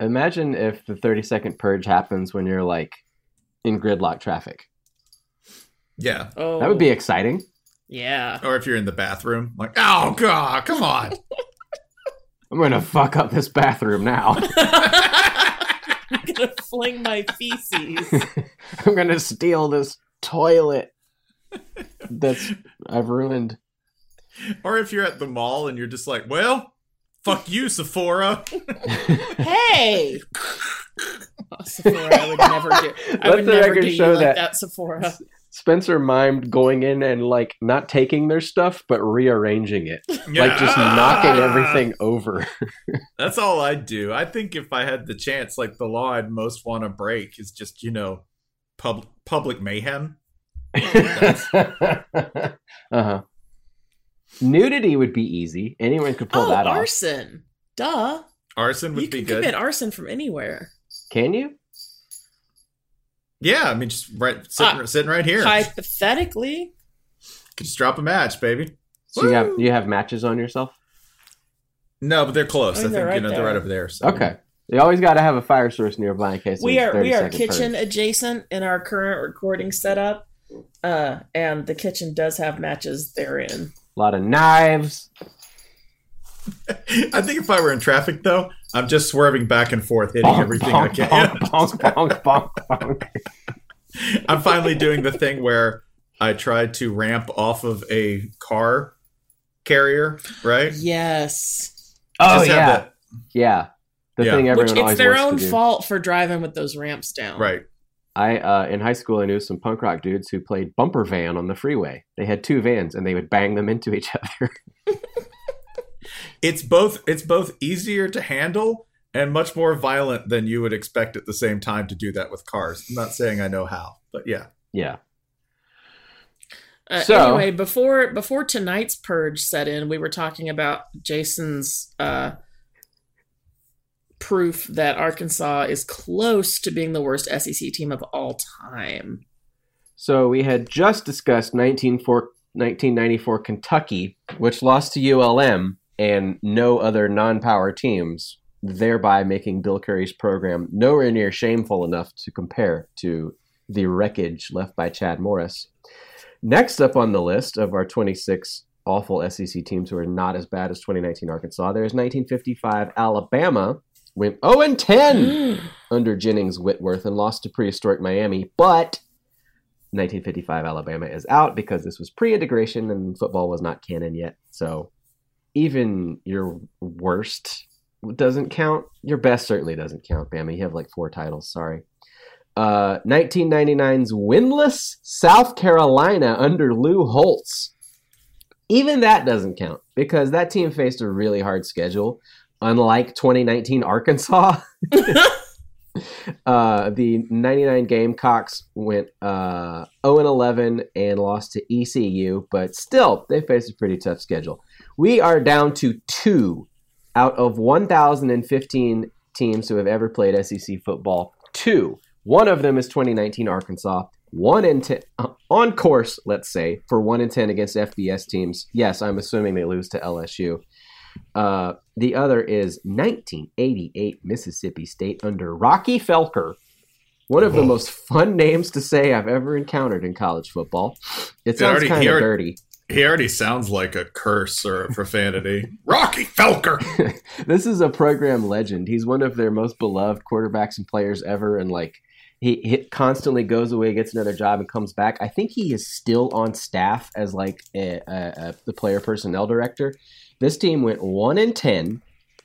Imagine if the 30 second purge happens when you're like in gridlock traffic. Yeah. Oh, That would be exciting. yeah. Or if you're in the bathroom, like, oh, God, come on. <laughs> I'm gonna fuck up this bathroom now. <laughs> I'm gonna fling my feces. <laughs> I'm gonna steal this toilet that's I've ruined. or if you're at the mall and you're just like, well, fuck you, Sephora. <laughs> hey, <laughs> Oh, Sephora, I would never do. I Let would the never record do you show like that. that, Sephora. Spencer mimed going in and like not taking their stuff but rearranging it. Like just knocking everything over. <laughs> That's all I'd do. I think if I had the chance, like the law I'd most want to break is just, you know, pub- public mayhem. <laughs> uh-huh. Nudity would be easy. Anyone could pull oh, that off. arson. Duh. Arson would You be can good. commit arson from anywhere. Can you? Yeah, I mean, just right sitting, Ah, sitting right here. Hypothetically, Just drop a match, baby. So you have you have matches on yourself? No, but they're close. I I, think they're you right know they're right over there. So. Okay. You always got to have a fire source nearby in case we are we are kitchen purge. adjacent in our current recording setup, uh, and the kitchen does have matches therein. A lot of knives. <laughs> I think if I were in traffic, though, I'm just swerving back and forth, hitting Bonk, everything I bonk, can. <laughs> bonk, bonk, bonk, <laughs> bonk, bonk. I'm finally doing the thing where I tried to ramp off of a car carrier, right? Yes, Oh Just yeah, that- yeah. The Yeah. thing everyone which it's always their wants own to do. fault for driving with those ramps down. right. I uh, in high school I knew some punk rock dudes who played bumper van on the freeway. They had two vans and they would bang them into each <laughs> other. It's both. It's both easier to handle and much more violent than you would expect at the same time to do that with cars. I'm not saying I know how, but yeah. yeah. Uh, So- anyway, before before tonight's purge set in, we were talking about Jason's uh, proof that Arkansas is close to being the worst SEC team of all time. So we had just discussed 1904 1994 Kentucky, which lost to ULM and no other non-power teams, thereby making Bill Curry's program nowhere near shameful enough to compare to the wreckage left by Chad Morris. Next up on the list of our 26 awful SEC teams who are not as bad as 2019 Arkansas, there's 1955 Alabama went 0 and 10 mm. under Jennings Whitworth and lost to prehistoric Miami, but 1955 Alabama is out because this was pre-integration and football was not canon yet. So even your worst doesn't count. Your best certainly doesn't count, Bama. You have like four titles. Sorry. Uh, 1999's winless South Carolina under Lou Holtz. Even that doesn't count because that team faced a really hard schedule, unlike 2019 Arkansas. <laughs> Uh, the 99 Gamecocks went uh, 0 and 11 and lost to ECU, but still, they faced a pretty tough schedule. We are down to two out of 1,015 teams who have ever played SEC football. Two. One of them is 2019 Arkansas. one in ten uh, on course, let's say, for one in ten against FBS teams. Yes, I'm assuming they lose to LSU. Uh, the other is 1988 Mississippi State under Rocky Felker, one of the most fun names to say I've ever encountered in college football. It sounds kind of dirty. He already sounds like a curse or a profanity. <laughs> Rocky Felker. <laughs> this is a program legend. He's one of their most beloved quarterbacks and players ever, and like he, he constantly goes away, gets another job, and comes back. I think he is still on staff as like a, a, a, the player personnel director. This team went one in ten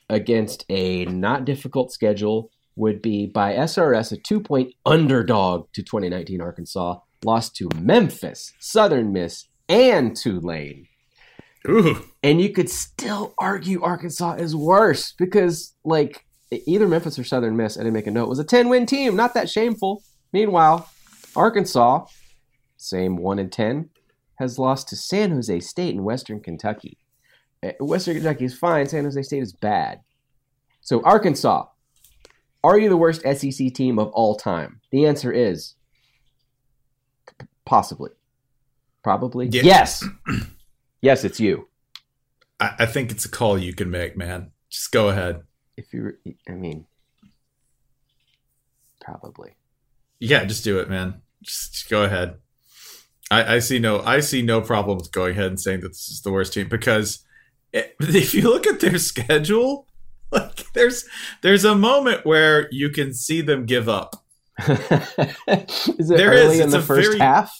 against a not difficult schedule. Would be by SRS a two point underdog to 2019 Arkansas. Lost to Memphis, Southern Miss, and Tulane. Ooh. And you could still argue Arkansas is worse because, like, either Memphis or Southern Miss, I didn't make a note, was a 10 win team. Not that shameful. Meanwhile, Arkansas, same 1 in 10, has lost to San Jose State in Western Kentucky. Uh, Western Kentucky is fine, San Jose State is bad. So, Arkansas, are you the worst SEC team of all time? The answer is possibly. Probably. Yeah. Yes. <clears throat> yes, it's you. I, I think it's a call you can make, man. Just go ahead. If you, I mean, probably. Yeah, just do it, man. Just, just go ahead. I, I see no I see no problem with going ahead and saying that this is the worst team because it, <laughs> if you look at their schedule, <laughs> like there's there's a moment where you can see them give up. <laughs> is it There early is. in It's the a first very- half?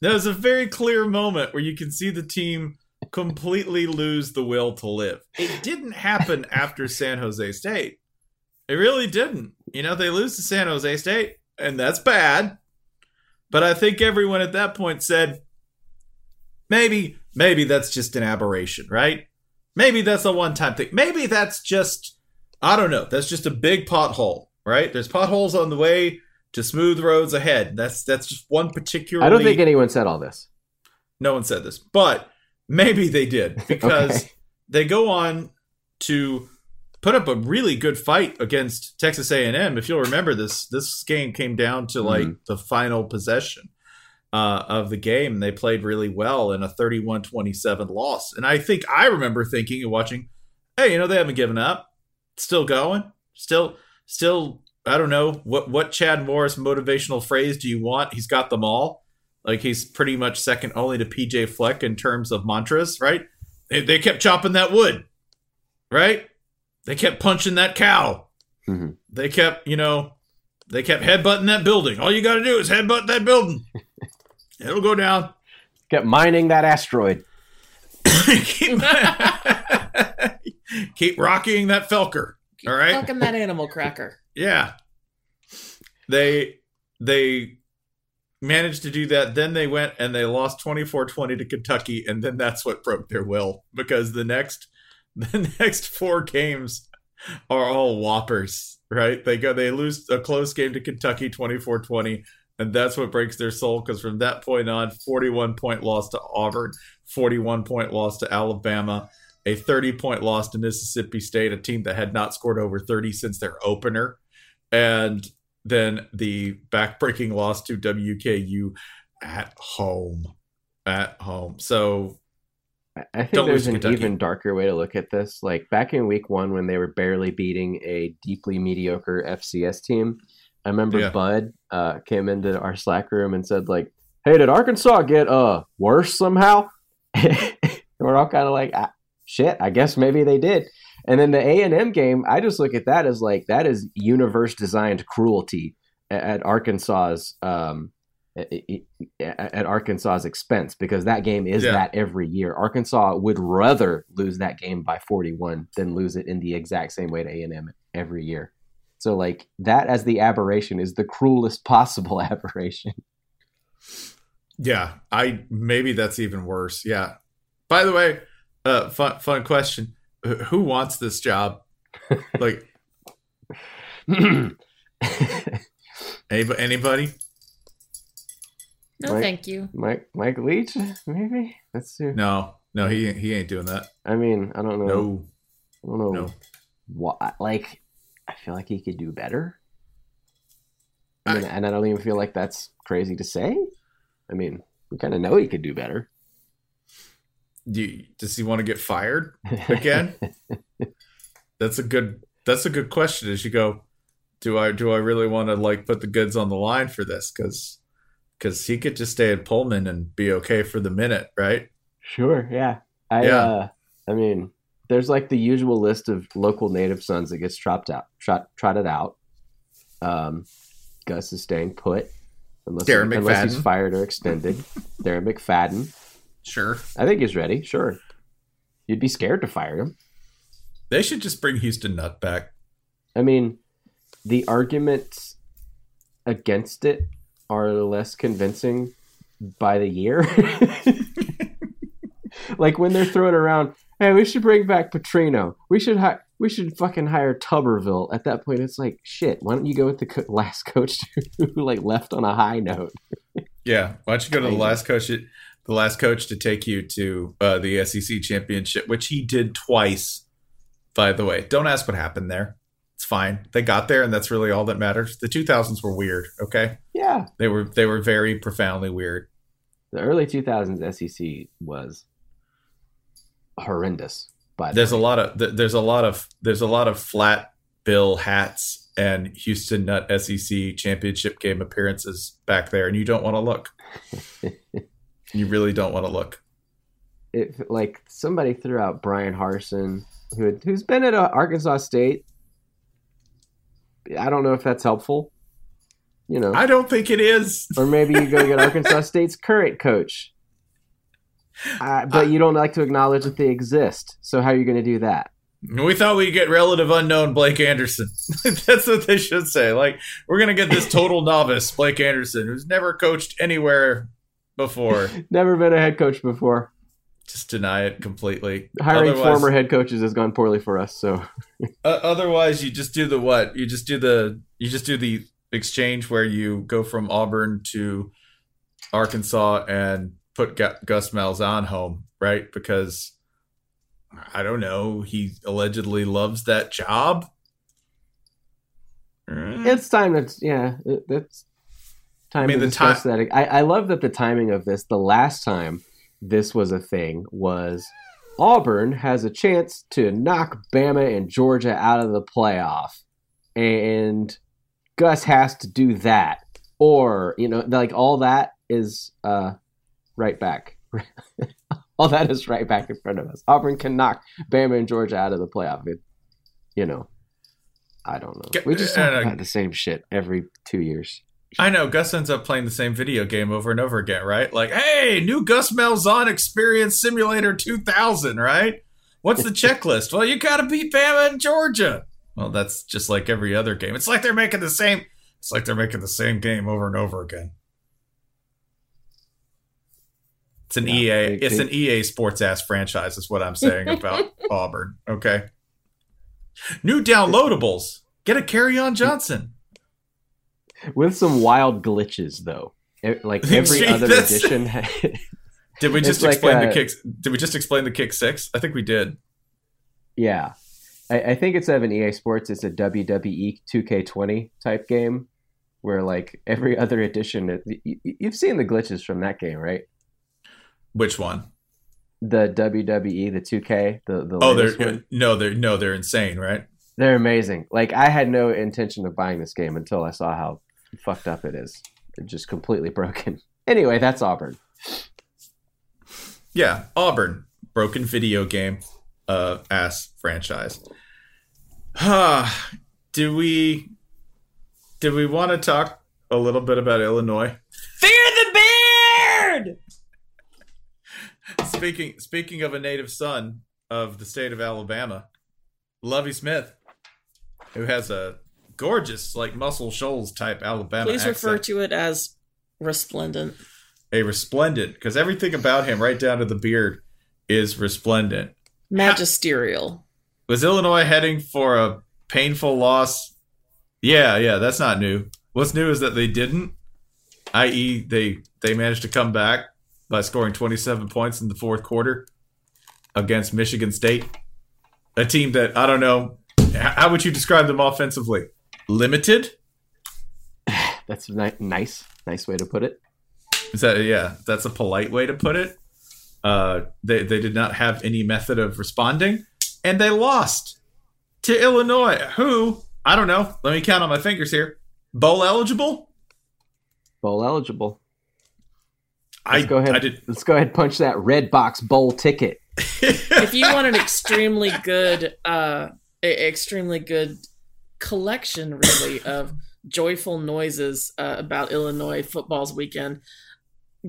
There's a very clear moment where you can see the team completely lose the will to live. It didn't happen after San Jose State. It really didn't. You know, they lose to San Jose State, and that's bad. But I think everyone at that point said, maybe, maybe that's just an aberration, right? Maybe that's a one time thing. Maybe that's just, I don't know, that's just a big pothole, right? There's potholes on the way to smooth roads ahead. That's that's just one particular. I don't think anyone said all this. No one said this, but maybe they did <laughs> because Okay. they go on to put up a really good fight against Texas A&M. If you'll remember this, this game came down to like Mhm. the final possession uh, of the game. They played really well in a 31-27 loss. And I think I remember thinking and watching, hey, you know, they haven't given up. Still going. Still still I don't know what what Chad Morris motivational phrase do you want? He's got them all. Like he's pretty much second only to PJ Fleck in terms of mantras, right? They, they kept chopping that wood, right? They kept punching that cow. Mhm. They kept, you know, they kept headbutting that building. All you got to do is headbutt that building. <laughs> It'll go down. Kept mining that asteroid. keep, <laughs> keep rocking that Felker. All right. Fucking that animal cracker. Yeah. They they managed to do that. Then they went and they lost 24-20 to Kentucky, and then that's what broke their will because the next <laughs> the next four games are all whoppers, right? They go they lose a close game to Kentucky 24-20, and that's what breaks their soul because from that point on, 41 point loss to Auburn, 41 point loss to Alabama, a 30 point loss to Mississippi State, a team that had not scored over 30 since their opener, and then the backbreaking loss to WKU at home. At home. So I- think there's an Kentucky. even darker way to look at this. Like back in week one when they were barely beating a deeply mediocre FCS team, I remember Yeah. Bud uh, came into our Slack room and said like, "Hey, did Arkansas get uh worse somehow?" <laughs> and we're all kind of like, ah, "Shit, I guess maybe they did." And then the A and M game, I just look at that as like that is universe designed cruelty at, at Arkansas's um, at, Arkansas's expense because that game is Yeah. that every year. Arkansas would rather lose that game by 41 than lose it in the exact same way to A&M every year. So like that as the aberration is the cruelest <laughs> possible aberration. Yeah, I maybe that's even worse. Yeah. By the way, uh, fun fun question: Who wants this job? Like <laughs> anybody? Anybody? No, Mike- thank you. Mike Mike Leach maybe? Let's see. No, no, he he ain't doing that. I mean, I don't know. No, I don't know no. what like I feel like he could do better. I mean, and I don't even feel like that's crazy to say. I mean, we kind of know he could do better. Do you, does he want to get fired <laughs> again? that's a good. That's a good question. As you go, do I do I really want to like put the goods on the line for this? Because because he could just stay at Pullman and be okay for the minute, right? Sure. Yeah. I. Yeah. Uh, I mean, there's like the usual list of local native sons that gets tropped out, trot, trotted out. Um, Gus is staying put unless, Darren unless he's fired or extended. Darren McFadden. Sure. I think he's ready. Sure. You'd be scared to fire him. They should just bring Houston Nutt back. I mean, the arguments against it are less convincing by the year. <laughs> like when they're throwing around, hey, we should bring back Petrino. We should hi- we should fucking hire Tuberville. At that point, it's like shit. Why don't you go with the co- last coach <laughs> who like left on a high note? Yeah. Why don't you go to the last coach? The last coach to take you to uh, the SEC championship, which he did twice. By the way, don't ask what happened there. It's fine. They got there, and that's really all that matters. The 2000s were weird. Okay, Yeah, they were they were very profoundly weird. the early 2000s SEC was horrendous. But There's a lot of there's a lot of there's a lot of flat bill hats and Houston Nutt SEC championship game appearances back there, and you don't want to look. <laughs> you really don't want to look. it, like somebody threw out Bryan Harsin, who had, who's been at uh, Arkansas State. I don't know if that's helpful, you know. I don't think it is. or maybe you go get Arkansas <laughs> State's current coach, uh, but you don't like to acknowledge that they exist. So how are you going to do that? We thought we'd get relative unknown Blake Anderson. <laughs> That's what they should say. Like, we're going to get this total <laughs> novice, Blake Anderson, who's never coached anywhere before. <laughs> Never been a head coach before. Just deny it completely. Hiring Otherwise- former head coaches has gone poorly for us. So <laughs> Uh, otherwise, you just do the what? You just do the you just do the exchange where you go from Auburn to Arkansas and put Gu- Gus Malzahn home, right? Because I don't know, he allegedly loves that job. It's time to yeah, it, it's time I mean, the discuss ti- that. I, I love that the timing of this. The last time this was a thing was Auburn has a chance to knock Bama and Georgia out of the playoff, and Gus has to do that, or you know, like all that is uh, right back. <laughs> all that is right back in front of us. Auburn can knock Bama and Georgia out of the playoff. It, you know, I don't know. We just uh, about the same shit every two years. I know Gus ends up playing the same video game over and over again, right? Like, hey, new Gus Malzahn Experience Simulator 2000, right? What's the <laughs> checklist? well, you got to beat Bama and Georgia. Well, that's just like every other game. It's like they're making the same. It's like they're making the same game over and over again. It's an EA. It's an EA Sports ass franchise, is what I'm saying about <laughs> Auburn. Okay. New downloadables. Get a Kerryon Johnson. With some wild glitches though. E- Like <laughs> every other that's- edition. <laughs> <laughs> Did we It's just like, explain uh, the kicks? Did we just explain the kick six? I think we did. yeah, I, I think instead of an EA Sports, it's a WWE 2K20 type game, where like every other edition, it- you, you've seen the glitches from that game, right? Which one? The WWE, the 2K, the the Oh, they're one. no, they're no, they're insane, right? They're amazing. Like I had no intention of buying this game until I saw how fucked up it is. It's just completely <laughs> broken. Anyway, that's Auburn. Yeah, Auburn, broken video game, uh, ass franchise. do we? Do we want to talk a little bit about Illinois? Fear the beard. <laughs> Speaking speaking of a native son of the state of Alabama, Lovie Smith, who has a gorgeous like Muscle Shoals type Alabama Please refer to it as resplendent. a resplendent because everything about him, right down to the beard, is resplendent. Magisterial. Was Illinois heading for a painful loss? Yeah, yeah, that's not new. What's new is that they didn't, i.e., they they managed to come back by scoring 27 points in the fourth quarter against Michigan State, a team that I don't know. How would you describe them offensively? Limited. <sighs> That's a ni- nice, nice way to put it. Is that yeah? That's a polite way to put it. Uh, they they did not have any method of responding, and they lost to Illinois, who I don't know. Let me count on my fingers here. Bowl eligible. Bowl eligible. I Let's go ahead. I did. Let's go ahead punch that red box bowl ticket. <laughs> <laughs> if you want an extremely good uh a- extremely good collection really of joyful noises uh, about illinois football's weekend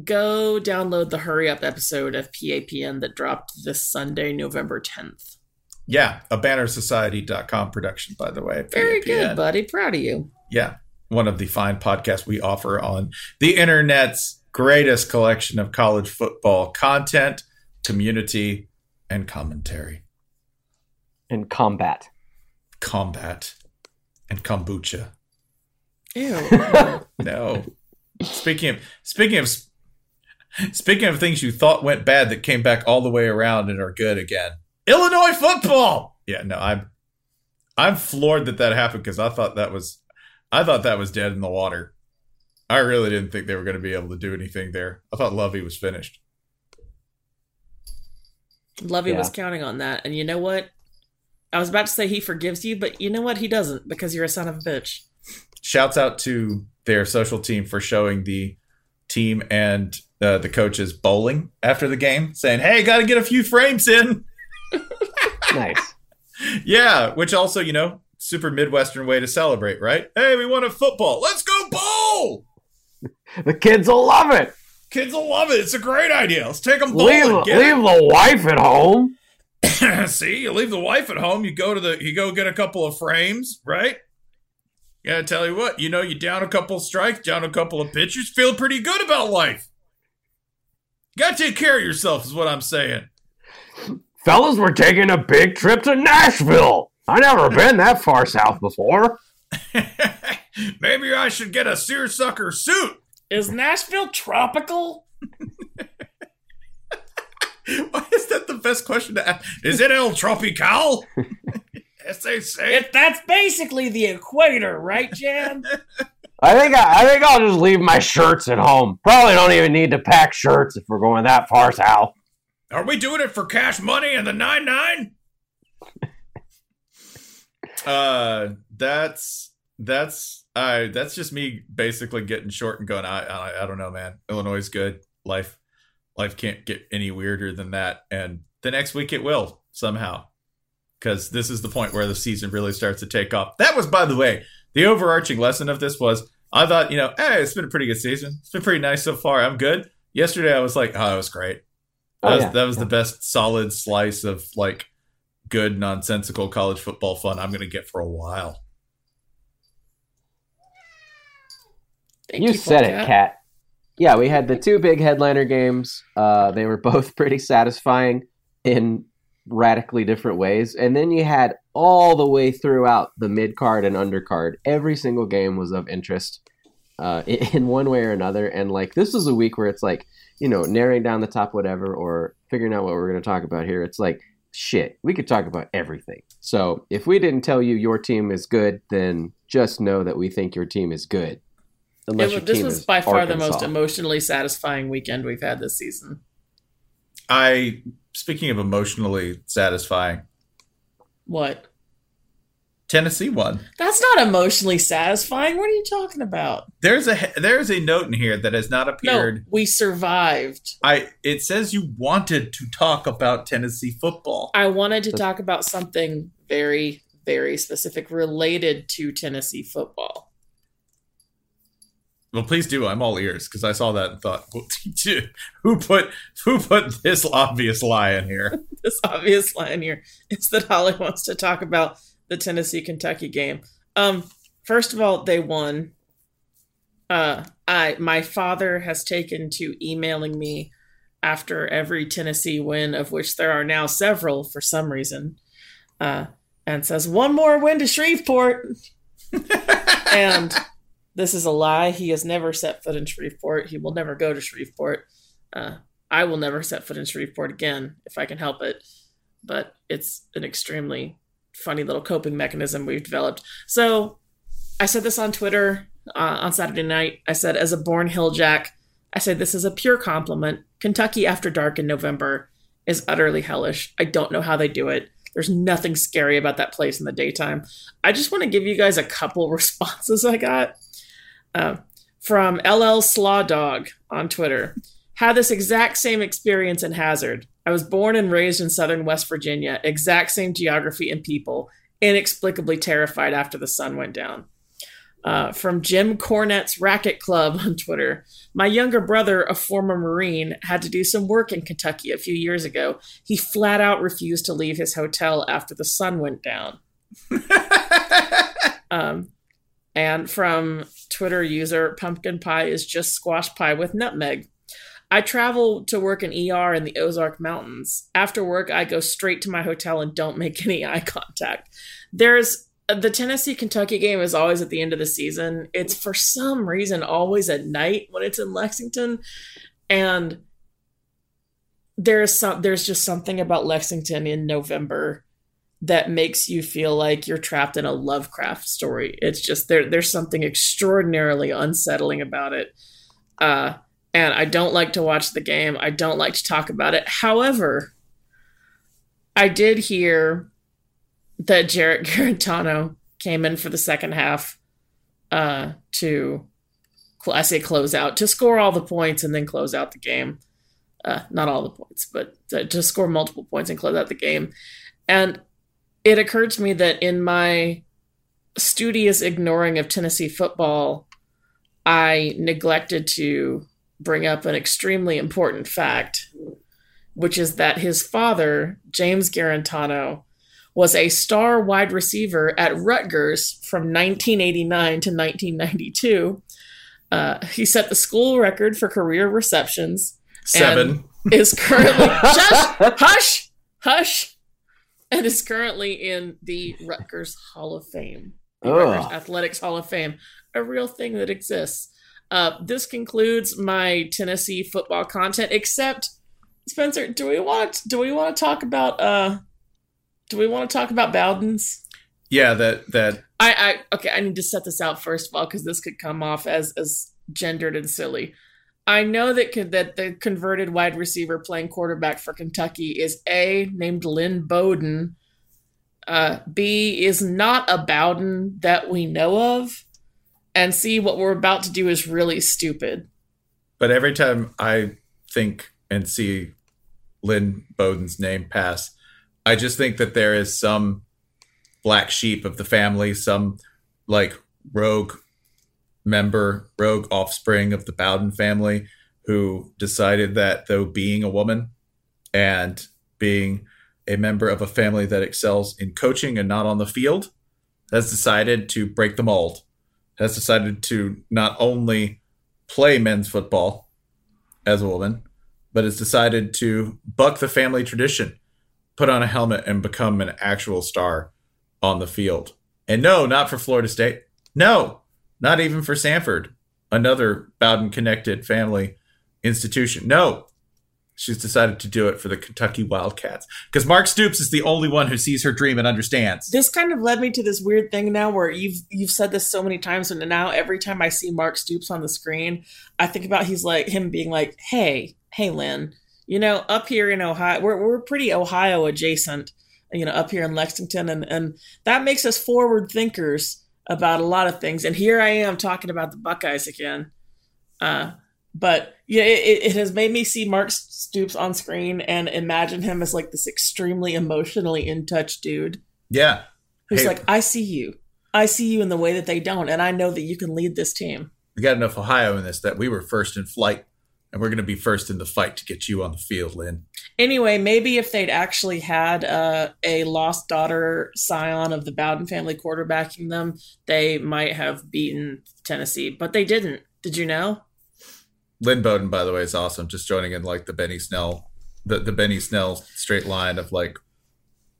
go download the hurry up episode of papn that dropped this sunday november 10th Yeah, a bannersociety.com production, by the way. very PAPN. good buddy proud of you Yeah, one of the fine podcasts we offer on the internet's greatest collection of college football content, community, and commentary. And combat. Combat and kombucha. ew <laughs> No. speaking of speaking of speaking of things you thought went bad that came back all the way around and are good again. Illinois football. Yeah, no, I'm I'm floored that that happened because I thought that was I thought that was dead in the water. I really didn't think they were going to be able to do anything there. I thought Lovie was finished. lovie was counting on that and you know what i was about to say he forgives you but you know what he doesn't because you're a son of a bitch Shouts out to their social team for showing the team and uh, the coaches bowling after the game, saying, "Hey, got to get a few frames in." <laughs> Nice. Yeah, which also, you know, super Midwestern way to celebrate, right? Hey, we won a football. Let's go bowl. <laughs> the kids will love it. Kids will love it. It's a great idea. Let's take them Leave, bowling. Get leave the wife at home. It. <coughs> See, you leave the wife at home. You go to the, you go get a couple of frames, right? Yeah, I tell you what, you know, you down a couple of strikes, down a couple of pitchers, feel pretty good about life. Got to take care of yourself, is what I'm saying. Fellas, we're taking a big trip to Nashville. I never been that far south before. <laughs> Maybe I should get a seersucker suit. is nashville tropical <laughs> <laughs> Why is that the best question to ask? Is it El Tropical? As they say. If that's basically the equator, right, Jan? <laughs> I think I, I think I'll just leave my shirts at home. Probably don't even need to pack shirts if we're going that far south. Are we doing it for cash money and the nine nine? <laughs> uh, that's that's uh that's just me basically getting short and going. I I, I don't know, man. Illinois is good. Life life can't get any weirder than that. And the next week it will somehow, because this is the point where the season really starts to take off. That was, by the way, the overarching lesson of this was I thought, you know, hey, it's been a pretty good season. It's been pretty nice so far. I'm good. Yesterday I was like, oh, it was great. Oh, that Oh, was, yeah. that was the best solid slice of like good nonsensical college football fun I'm going to get for a while. Thank you said it, Polka. Yeah, we had the two big headliner games. Uh, they were <laughs> both pretty satisfying in radically different ways. And then you had all the way throughout the mid card and undercard. Every single game was of interest uh, <laughs> in one way or another. And like this is a week where it's like, you know, narrowing down the top whatever or figuring out what we're going to talk about here. It's like, shit, we could talk about everything. So if we didn't tell you your team is good, then just know that we think your team is good. Unless It was- this was by far the most emotionally satisfying weekend we've had this season. I speaking of emotionally satisfying, What? Tennessee won. That's not emotionally satisfying. What are you talking about? There's a there's a note in here that has not appeared. No, appeared. we survived. I it says you wanted to talk about Tennessee football. I wanted to talk about something very, very specific related to Tennessee football. Well, please do. I'm all ears because I saw that and thought, <laughs> who put who put this obvious lie in here? <laughs> this obvious lie in here is that Holly wants to talk about the Tennessee Kentucky game. Um, first of all, they won. Uh, I my father has taken to emailing me after every Tennessee win, of which there are now several for some reason, uh, and says one more win to Shreveport. <laughs> and this is a lie. He has never set foot in Shreveport. He will never go to Shreveport. Uh, I will never set foot in Shreveport again if I can help it. But it's an extremely funny little coping mechanism we've developed. So I said this on Twitter uh, on Saturday night. I said, as a born hill jack, I said this is a pure compliment. Kentucky after dark in November is utterly hellish. I don't know how they do it. There's nothing scary about that place in the daytime. I just want to give you guys a couple <laughs> responses I got uh, from LL Slaw Dog on Twitter. Had this exact same experience in Hazard. I was born and raised in southern West Virginia, exact same geography and people, inexplicably terrified after the sun went down. Uh, from Jim Cornette's Racket Club on Twitter. My younger brother, a former Marine, had to do some work in Kentucky a few years ago. He flat out refused to leave his hotel after the sun went down. <laughs> um, and from Twitter user, Pumpkin Pie is just squash pie with nutmeg. I travel to work in ER in the Ozark Mountains. After work, I go straight to my hotel and don't make <laughs> any eye contact. There's the Tennessee Kentucky game is always at the end of the season. It's for some reason always at night when it's in Lexington, and there's some there's just something about Lexington in November that makes you feel like you're trapped in a Lovecraft story. It's just there there's something extraordinarily unsettling about it. Uh, and I don't like to watch the game. I don't like to talk about it. However, I did hear that Jarrett <laughs> Guarantano came in for the second half uh, to, I say close out, to score all the points and then close out the game. Uh, not all the points, but to, to score multiple points and close out the game. And it occurred to me that in my studious ignoring of Tennessee football, I neglected to bring up an extremely important fact, which is that his father, James Guarantano, was a star wide receiver at Rutgers from 1989 to 1992. Uh, he set the school record for career receptions. Seven. Is currently shush, <laughs> hush, hush, <laughs> and is currently in the Rutgers Hall of Fame, the Rutgers Athletics Hall of Fame, a real thing that exists. Uh, this concludes my Tennessee football content. Except, Spencer, do we want do we want to talk about uh, do we want to talk about Bowden's? Yeah, that that I, I okay. I need to set this out first of all because this could come off as as gendered and silly. I know that that the converted wide receiver playing quarterback for Kentucky is a named Lynn Bowden. Uh, B is not a Bowden that we know of, and C what we're about to do is really stupid. But every time I think and see Lynn Bowden's name pass, I just think that there is some black sheep of the family, some like rogue member, rogue offspring of the Bowden family who decided that though being a woman and being a member of a family that excels in coaching and not on the field has decided to break the mold, has decided to not only play men's football as a woman, but has decided to buck the family tradition, put on a helmet, and become an actual star on the field. And no, not for Florida State. No, not even for Samford, another Bowden connected family institution. No, she's decided to do it for the Kentucky Wildcats because Mark Stoops is the only one who sees her dream and understands. This kind of led me to this weird thing now where you've you've said this so many times, and now every time I see Mark Stoops on the screen, I think about he's like him being like, "Hey, hey, Lynn, you know, up here in Ohio, we're we're pretty Ohio adjacent, you know, up here in Lexington, and and that makes us forward thinkers about a lot of things. And here I am talking about the Buckeyes again. Uh, but yeah, it, it has made me see Mark Stoops on screen and imagine him as like this extremely emotionally in touch dude Yeah. who's Hey, like, I see you. I see you in the way that they don't, and I know that you can lead this team. we got enough Ohio in this that we were first in flight, and we're going to be first in the fight to get you on the field, Lynn. Anyway, maybe if they'd actually had uh, a lost daughter scion of the Bowden family quarterbacking them, they might have beaten Tennessee, but they didn't. Did you know? Lynn Bowden, by the way, is awesome. Just joining in like the Benny Snell, the, the Benny Snell straight line of like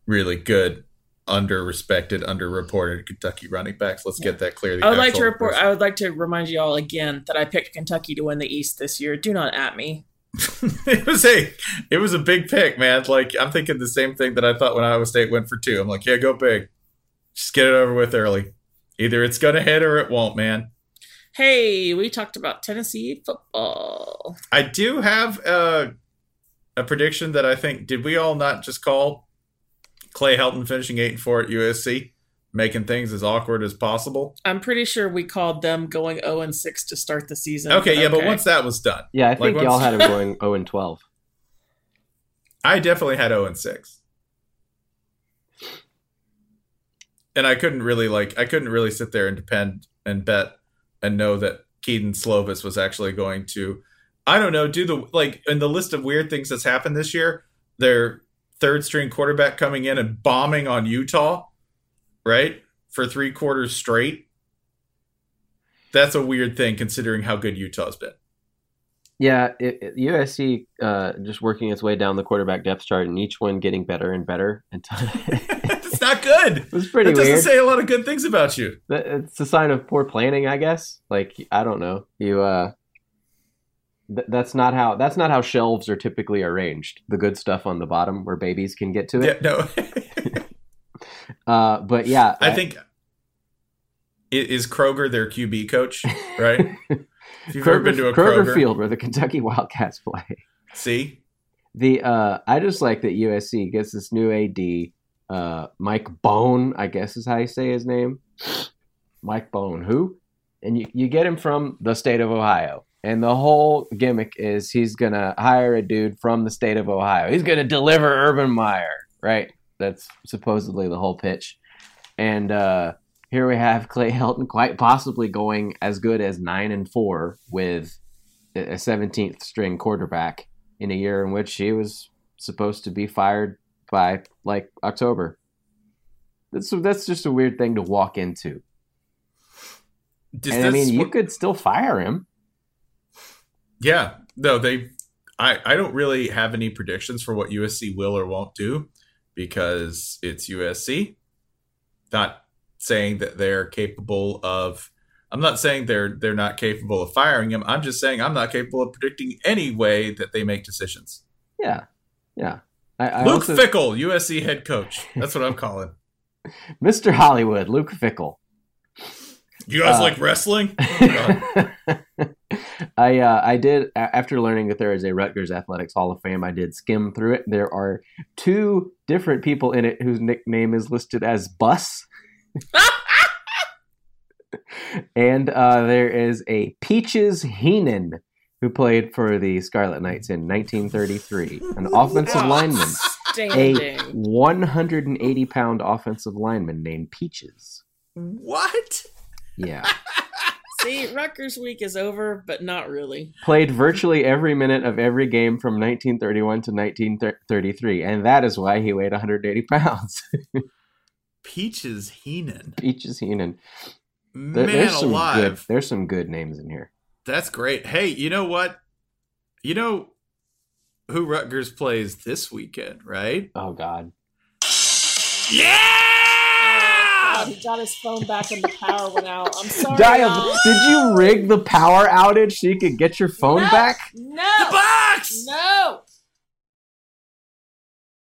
really good, under respected, underreported Kentucky running backs. Let's get that clear. The I would like to report. person- I would like to remind you all again that I picked Kentucky to win the East this year. Do not at me. <laughs> it was a it was a big pick, man. Like I'm thinking the same thing that I thought when Iowa State went for two. I'm like, yeah, go big. Just get it over with early. Either it's gonna hit or it won't, man. Hey, we talked about Tennessee football. I do have a, a prediction that I think did we all not just call Clay Helton finishing eight and four at USC, making things as awkward as possible? I'm pretty sure we called them going 0 and 6 to start the season. Okay, yeah, but once that was done, Yeah, I think once- y'all had <laughs> him going 0 and 12. I definitely had 0 and 6. And I couldn't really like I couldn't really sit there and depend and bet and know that Kedon Slovis was actually going to I don't know, do the like in the list of weird things that's happened this year, their third string quarterback coming in and bombing on Utah, right? For three quarters straight. That's a weird thing considering how good Utah's been. Yeah, it, it- USC uh, just working its way down the quarterback depth chart, and each one getting better and better. Until <laughs> It's not good. <laughs> it was pretty It doesn't weird. say a lot of good things about you. It's a sign of poor planning, I guess. Like I don't know, you. uh th- That's not how. That's not how shelves are typically arranged. The good stuff on the bottom, where babies can get to Yeah, it. no. <laughs> Uh, but yeah, I think is Kroger their QB coach, right? <laughs> if you've ever been to a Kroger, Kroger, Field, where the Kentucky Wildcats <laughs> play. see, The uh, I just like that USC gets this new AD, uh, Mike Bohn, I guess is how you say his name. Mike Bohn, who? And you, you get him from the state of Ohio. And the whole gimmick is he's gonna hire a dude from the state of Ohio. He's gonna deliver Urban Meyer, right? That's supposedly the whole pitch. And uh, here we have Clay Helton quite possibly going as good as nine and four with a 17th string quarterback in a year in which he was supposed to be fired by like October. That's that's just a weird thing to walk into. Does and I mean, you could still fire him. Yeah, no, they. I I don't really have any predictions for what USC will or won't do because it's USC. Not saying that they're capable of. I'm not saying they're they're not capable of firing him. I'm just saying I'm not capable of predicting any way that they make decisions. Yeah, yeah. I, I Luke also- Fickell, USC head coach. That's what I'm calling. <laughs> Mr. Hollywood, Luke Fickell. You guys Uh, like wrestling? <laughs> I uh, I did after learning that there is a Rutgers Athletics Hall of Fame. I did skim through it. There are two different people in it whose nickname is listed as Bus, <laughs> and uh, there is a Peaches Heenan who played for the Scarlet Knights in 1933, an offensive lineman, a 180 pound offensive lineman named Peaches. what? Yeah. <laughs> See, Rutgers week is over, but not really. played virtually every minute of every game from 1931 to 1933, and that is why he weighed 180 pounds. <laughs> Peaches Heenan. Peaches Heenan. Man there's some alive. good. There's some good names in here. That's great. Hey, you know what? You know who Rutgers plays this weekend, right? Oh God. God, he got his phone back and the power went out. I'm <laughs> sorry. Diab, did you rig the power outage so you could get your phone No. back? No. The box! No.